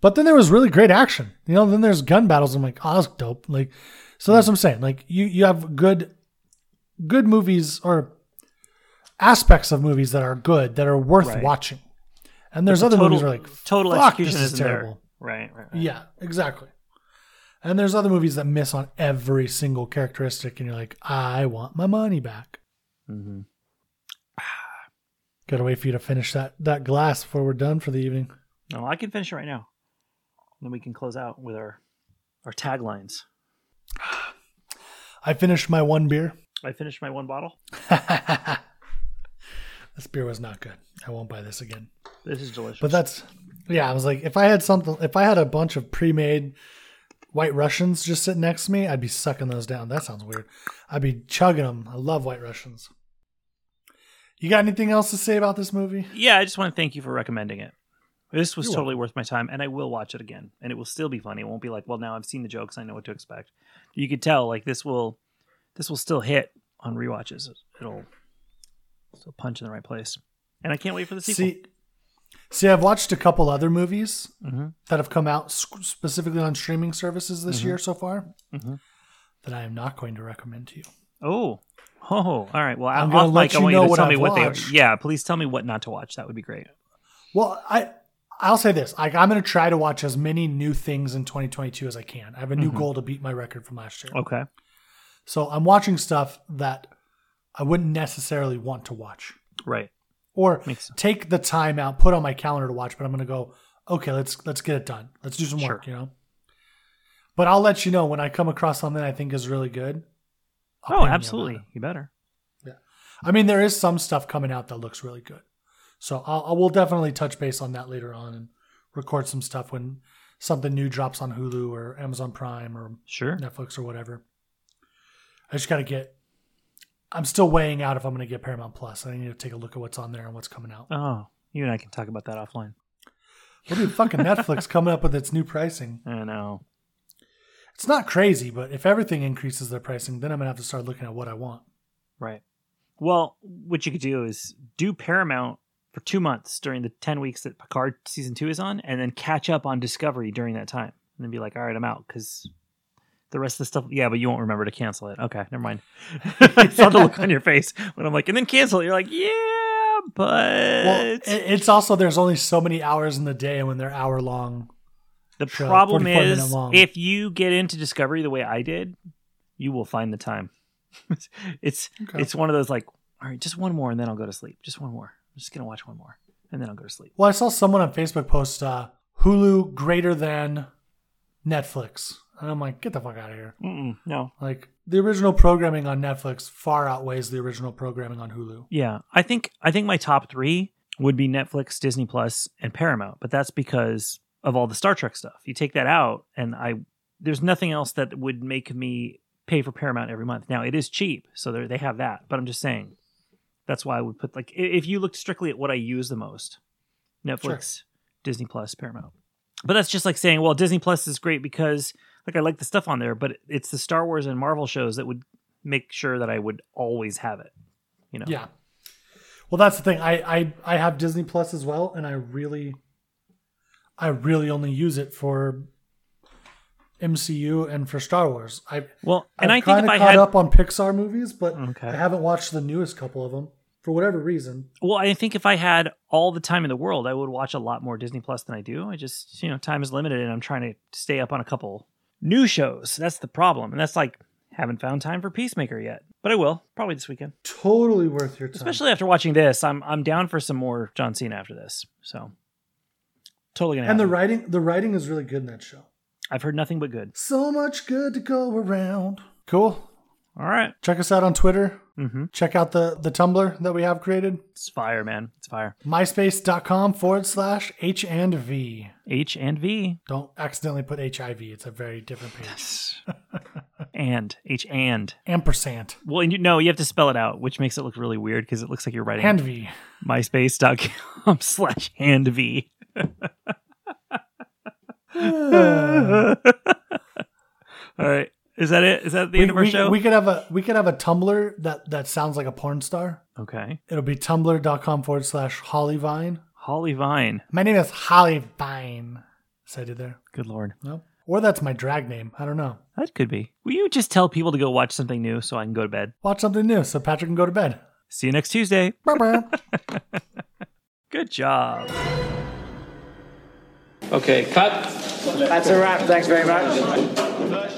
Speaker 1: But then there was really great action. You know, then there's gun battles. I'm like, oh, that's dope. Like, so that's what I'm saying. Like, you you have good, good movies or aspects of movies that are good that are worth
Speaker 3: Right.
Speaker 1: watching. And there's other
Speaker 3: total,
Speaker 1: movies where like,
Speaker 3: total execution
Speaker 1: this is terrible.
Speaker 3: there. Right. Right. right.
Speaker 1: Yeah, exactly. And there's other movies that miss on every single characteristic, and you're like, I want my money back.
Speaker 3: Mm-hmm.
Speaker 1: Gotta wait for you to finish that that glass before we're done for the evening.
Speaker 3: No, I can finish it right now. Then we can close out with our our taglines.
Speaker 1: I finished my one beer.
Speaker 3: I finished my one bottle. [LAUGHS]
Speaker 1: this beer was not good. I won't buy this again.
Speaker 3: This is delicious.
Speaker 1: But that's yeah. I was like, if I had something, if I had a bunch of pre-made White Russians just sitting next to me, I'd be sucking those down. That sounds weird. I'd be chugging them. I love White Russians. You got anything else to say about this movie?
Speaker 3: yeah, I just want to thank you for recommending it. This was
Speaker 1: You're
Speaker 3: totally worth my time, and I will watch it again, and it will still be funny. It won't be like, well, now I've seen the jokes, I know what to expect. You could tell, like this will, this will still hit on rewatches. It'll still punch in the right place, and I can't wait for the sequel.
Speaker 1: See, see, I've watched a couple other movies
Speaker 3: Mhm.
Speaker 1: that have come out specifically on streaming services this
Speaker 3: Mm-hmm.
Speaker 1: year so far
Speaker 3: Mhm.
Speaker 1: that I am not going to recommend to you.
Speaker 3: Oh. [LAUGHS] Oh, all right. Well,
Speaker 1: I'm
Speaker 3: I'm
Speaker 1: gonna let you
Speaker 3: want
Speaker 1: know
Speaker 3: you to
Speaker 1: what
Speaker 3: tell me
Speaker 1: I've
Speaker 3: what
Speaker 1: watched.
Speaker 3: they. Yeah, please tell me what not to watch. That would be great. Please tell me what not to watch. That would be great.
Speaker 1: Well, I I'll say this: like I'm going to try to watch as many new things in 2022 as I can. I have a new
Speaker 3: Mhm.
Speaker 1: goal to beat my record from last year.
Speaker 3: Okay.
Speaker 1: So I'm watching stuff that I wouldn't necessarily want to watch,
Speaker 3: Right.
Speaker 1: or take the time out, put on my calendar to watch. But I'm going to go, okay, let's let's get it done. Let's do some work, you know. But I'll let you know when I come across something I think is really good. I'll
Speaker 3: Oh,
Speaker 1: ping you
Speaker 3: absolutely. You better. Yeah.
Speaker 1: I mean, there is some stuff coming out that looks really good. So I'll, I will definitely touch base on that later on and record some stuff when something new drops on Hulu or Amazon Prime or
Speaker 3: Sure.
Speaker 1: Netflix or whatever. I just got to get. I'm still weighing out if I'm going to get Paramount Plus. I need to take a look at what's on there and what's coming out.
Speaker 3: Oh, you and I can talk about that offline.
Speaker 1: What dude, fucking Netflix [LAUGHS] coming up with its new pricing?
Speaker 3: I know.
Speaker 1: It's not crazy, but if everything increases their pricing, then I'm gonna have to start looking at what I want.
Speaker 3: Right. Well, what you could do is do Paramount for two months during the 10 weeks that Picard season two is on, and then catch up on Discovery during that time. And then be like, all right, I'm out because the rest of the stuff, yeah, but you won't remember to cancel it. Okay, never mind. [LAUGHS] [LAUGHS] I saw the look on your face when I'm like, and then cancel it. You're like, yeah, but
Speaker 1: Well, it's also there's only so many hours in the day, and when they're hour long,
Speaker 3: the
Speaker 1: show,
Speaker 3: problem is if you get into Discovery the way I did, you will find the time. [LAUGHS] it's
Speaker 1: Okay.
Speaker 3: it's one of those like, all right, just one more and then I'll go to sleep. Just one more. I'm just gonna watch one more and then I'll go to sleep.
Speaker 1: Well, I saw someone on Facebook post uh, Hulu greater than Netflix. And I'm like, get the fuck out of here.
Speaker 3: Mm-mm, no.
Speaker 1: Like, the original programming on Netflix far outweighs the original programming on Hulu.
Speaker 3: Yeah, I think I think my top three would be Netflix, Disney Plus, and Paramount. But that's because of all the Star Trek stuff. You take that out, and I there's nothing else that would make me pay for Paramount every month. Now it is cheap, so they have that. But I'm just saying that's why I would put like if you looked strictly at what I use the most, Netflix, Disney Plus, Paramount. But that's just like saying, well, Disney Plus is great because like I like the stuff on there, but it's the Star Wars and Marvel shows that would make sure that I would always have it. You know.
Speaker 1: Yeah. Well, that's the thing. I, I, I have Disney Plus as well, and I really, I really only use it for MCU and for Star Wars. I,
Speaker 3: Well, and
Speaker 1: I've
Speaker 3: I think
Speaker 1: kinda
Speaker 3: if I
Speaker 1: caught
Speaker 3: had
Speaker 1: up on Pixar movies, but
Speaker 3: Okay.
Speaker 1: I haven't watched the newest couple of them for whatever reason.
Speaker 3: Well, I think if I had all the time in the world, I would watch a lot more Disney Plus than I do. I just, you know, time is limited and I'm trying to stay up on a couple new shows. That's the problem. And that's like, haven't found time for Peacemaker yet. But I will, probably this weekend.
Speaker 1: Totally worth your time.
Speaker 3: Especially after watching this. I'm I'm down for some more John Cena after this. So totally gonna
Speaker 1: and the
Speaker 3: happen.
Speaker 1: writing, the writing is really good in that show.
Speaker 3: I've heard nothing but good.
Speaker 1: So much good to go around. Cool.
Speaker 3: All right.
Speaker 1: Check us out on Twitter.
Speaker 3: Mm-hmm.
Speaker 1: Check out the the Tumblr that we have created.
Speaker 3: It's fire, man. It's fire.
Speaker 1: MySpace.com forward slash H and V.
Speaker 3: H and V.
Speaker 1: Don't accidentally put HIV. It's a very different page. [LAUGHS]
Speaker 3: And H and.
Speaker 1: Ampersand.
Speaker 3: Well, and you, no, you have to spell it out, which makes it look really weird because it looks like you're writing
Speaker 1: And V.
Speaker 3: myspace.com [LAUGHS] slash hand V. [LAUGHS] All right. Is that it? Is that the
Speaker 1: we,
Speaker 3: end of our
Speaker 1: we-
Speaker 3: show?
Speaker 1: we could have a we could have a Tumblr that that sounds like a porn star.
Speaker 3: okay.
Speaker 1: It'll be tumblr.com forward slash Hollyvine.
Speaker 3: Holly Vine.
Speaker 1: My name is Hollyvine. Said I did there.
Speaker 3: Good Lord.
Speaker 1: No. Or that's my drag name. I don't know.
Speaker 3: That could be. Will you just tell people to go watch something new so I can go to bed?
Speaker 1: Watch something new so Patrick can go to bed.
Speaker 3: See you next Tuesday. [LAUGHS]
Speaker 1: Bye-bye.
Speaker 3: Good job.
Speaker 4: Okay, cut.
Speaker 5: That's a wrap. Thanks very much.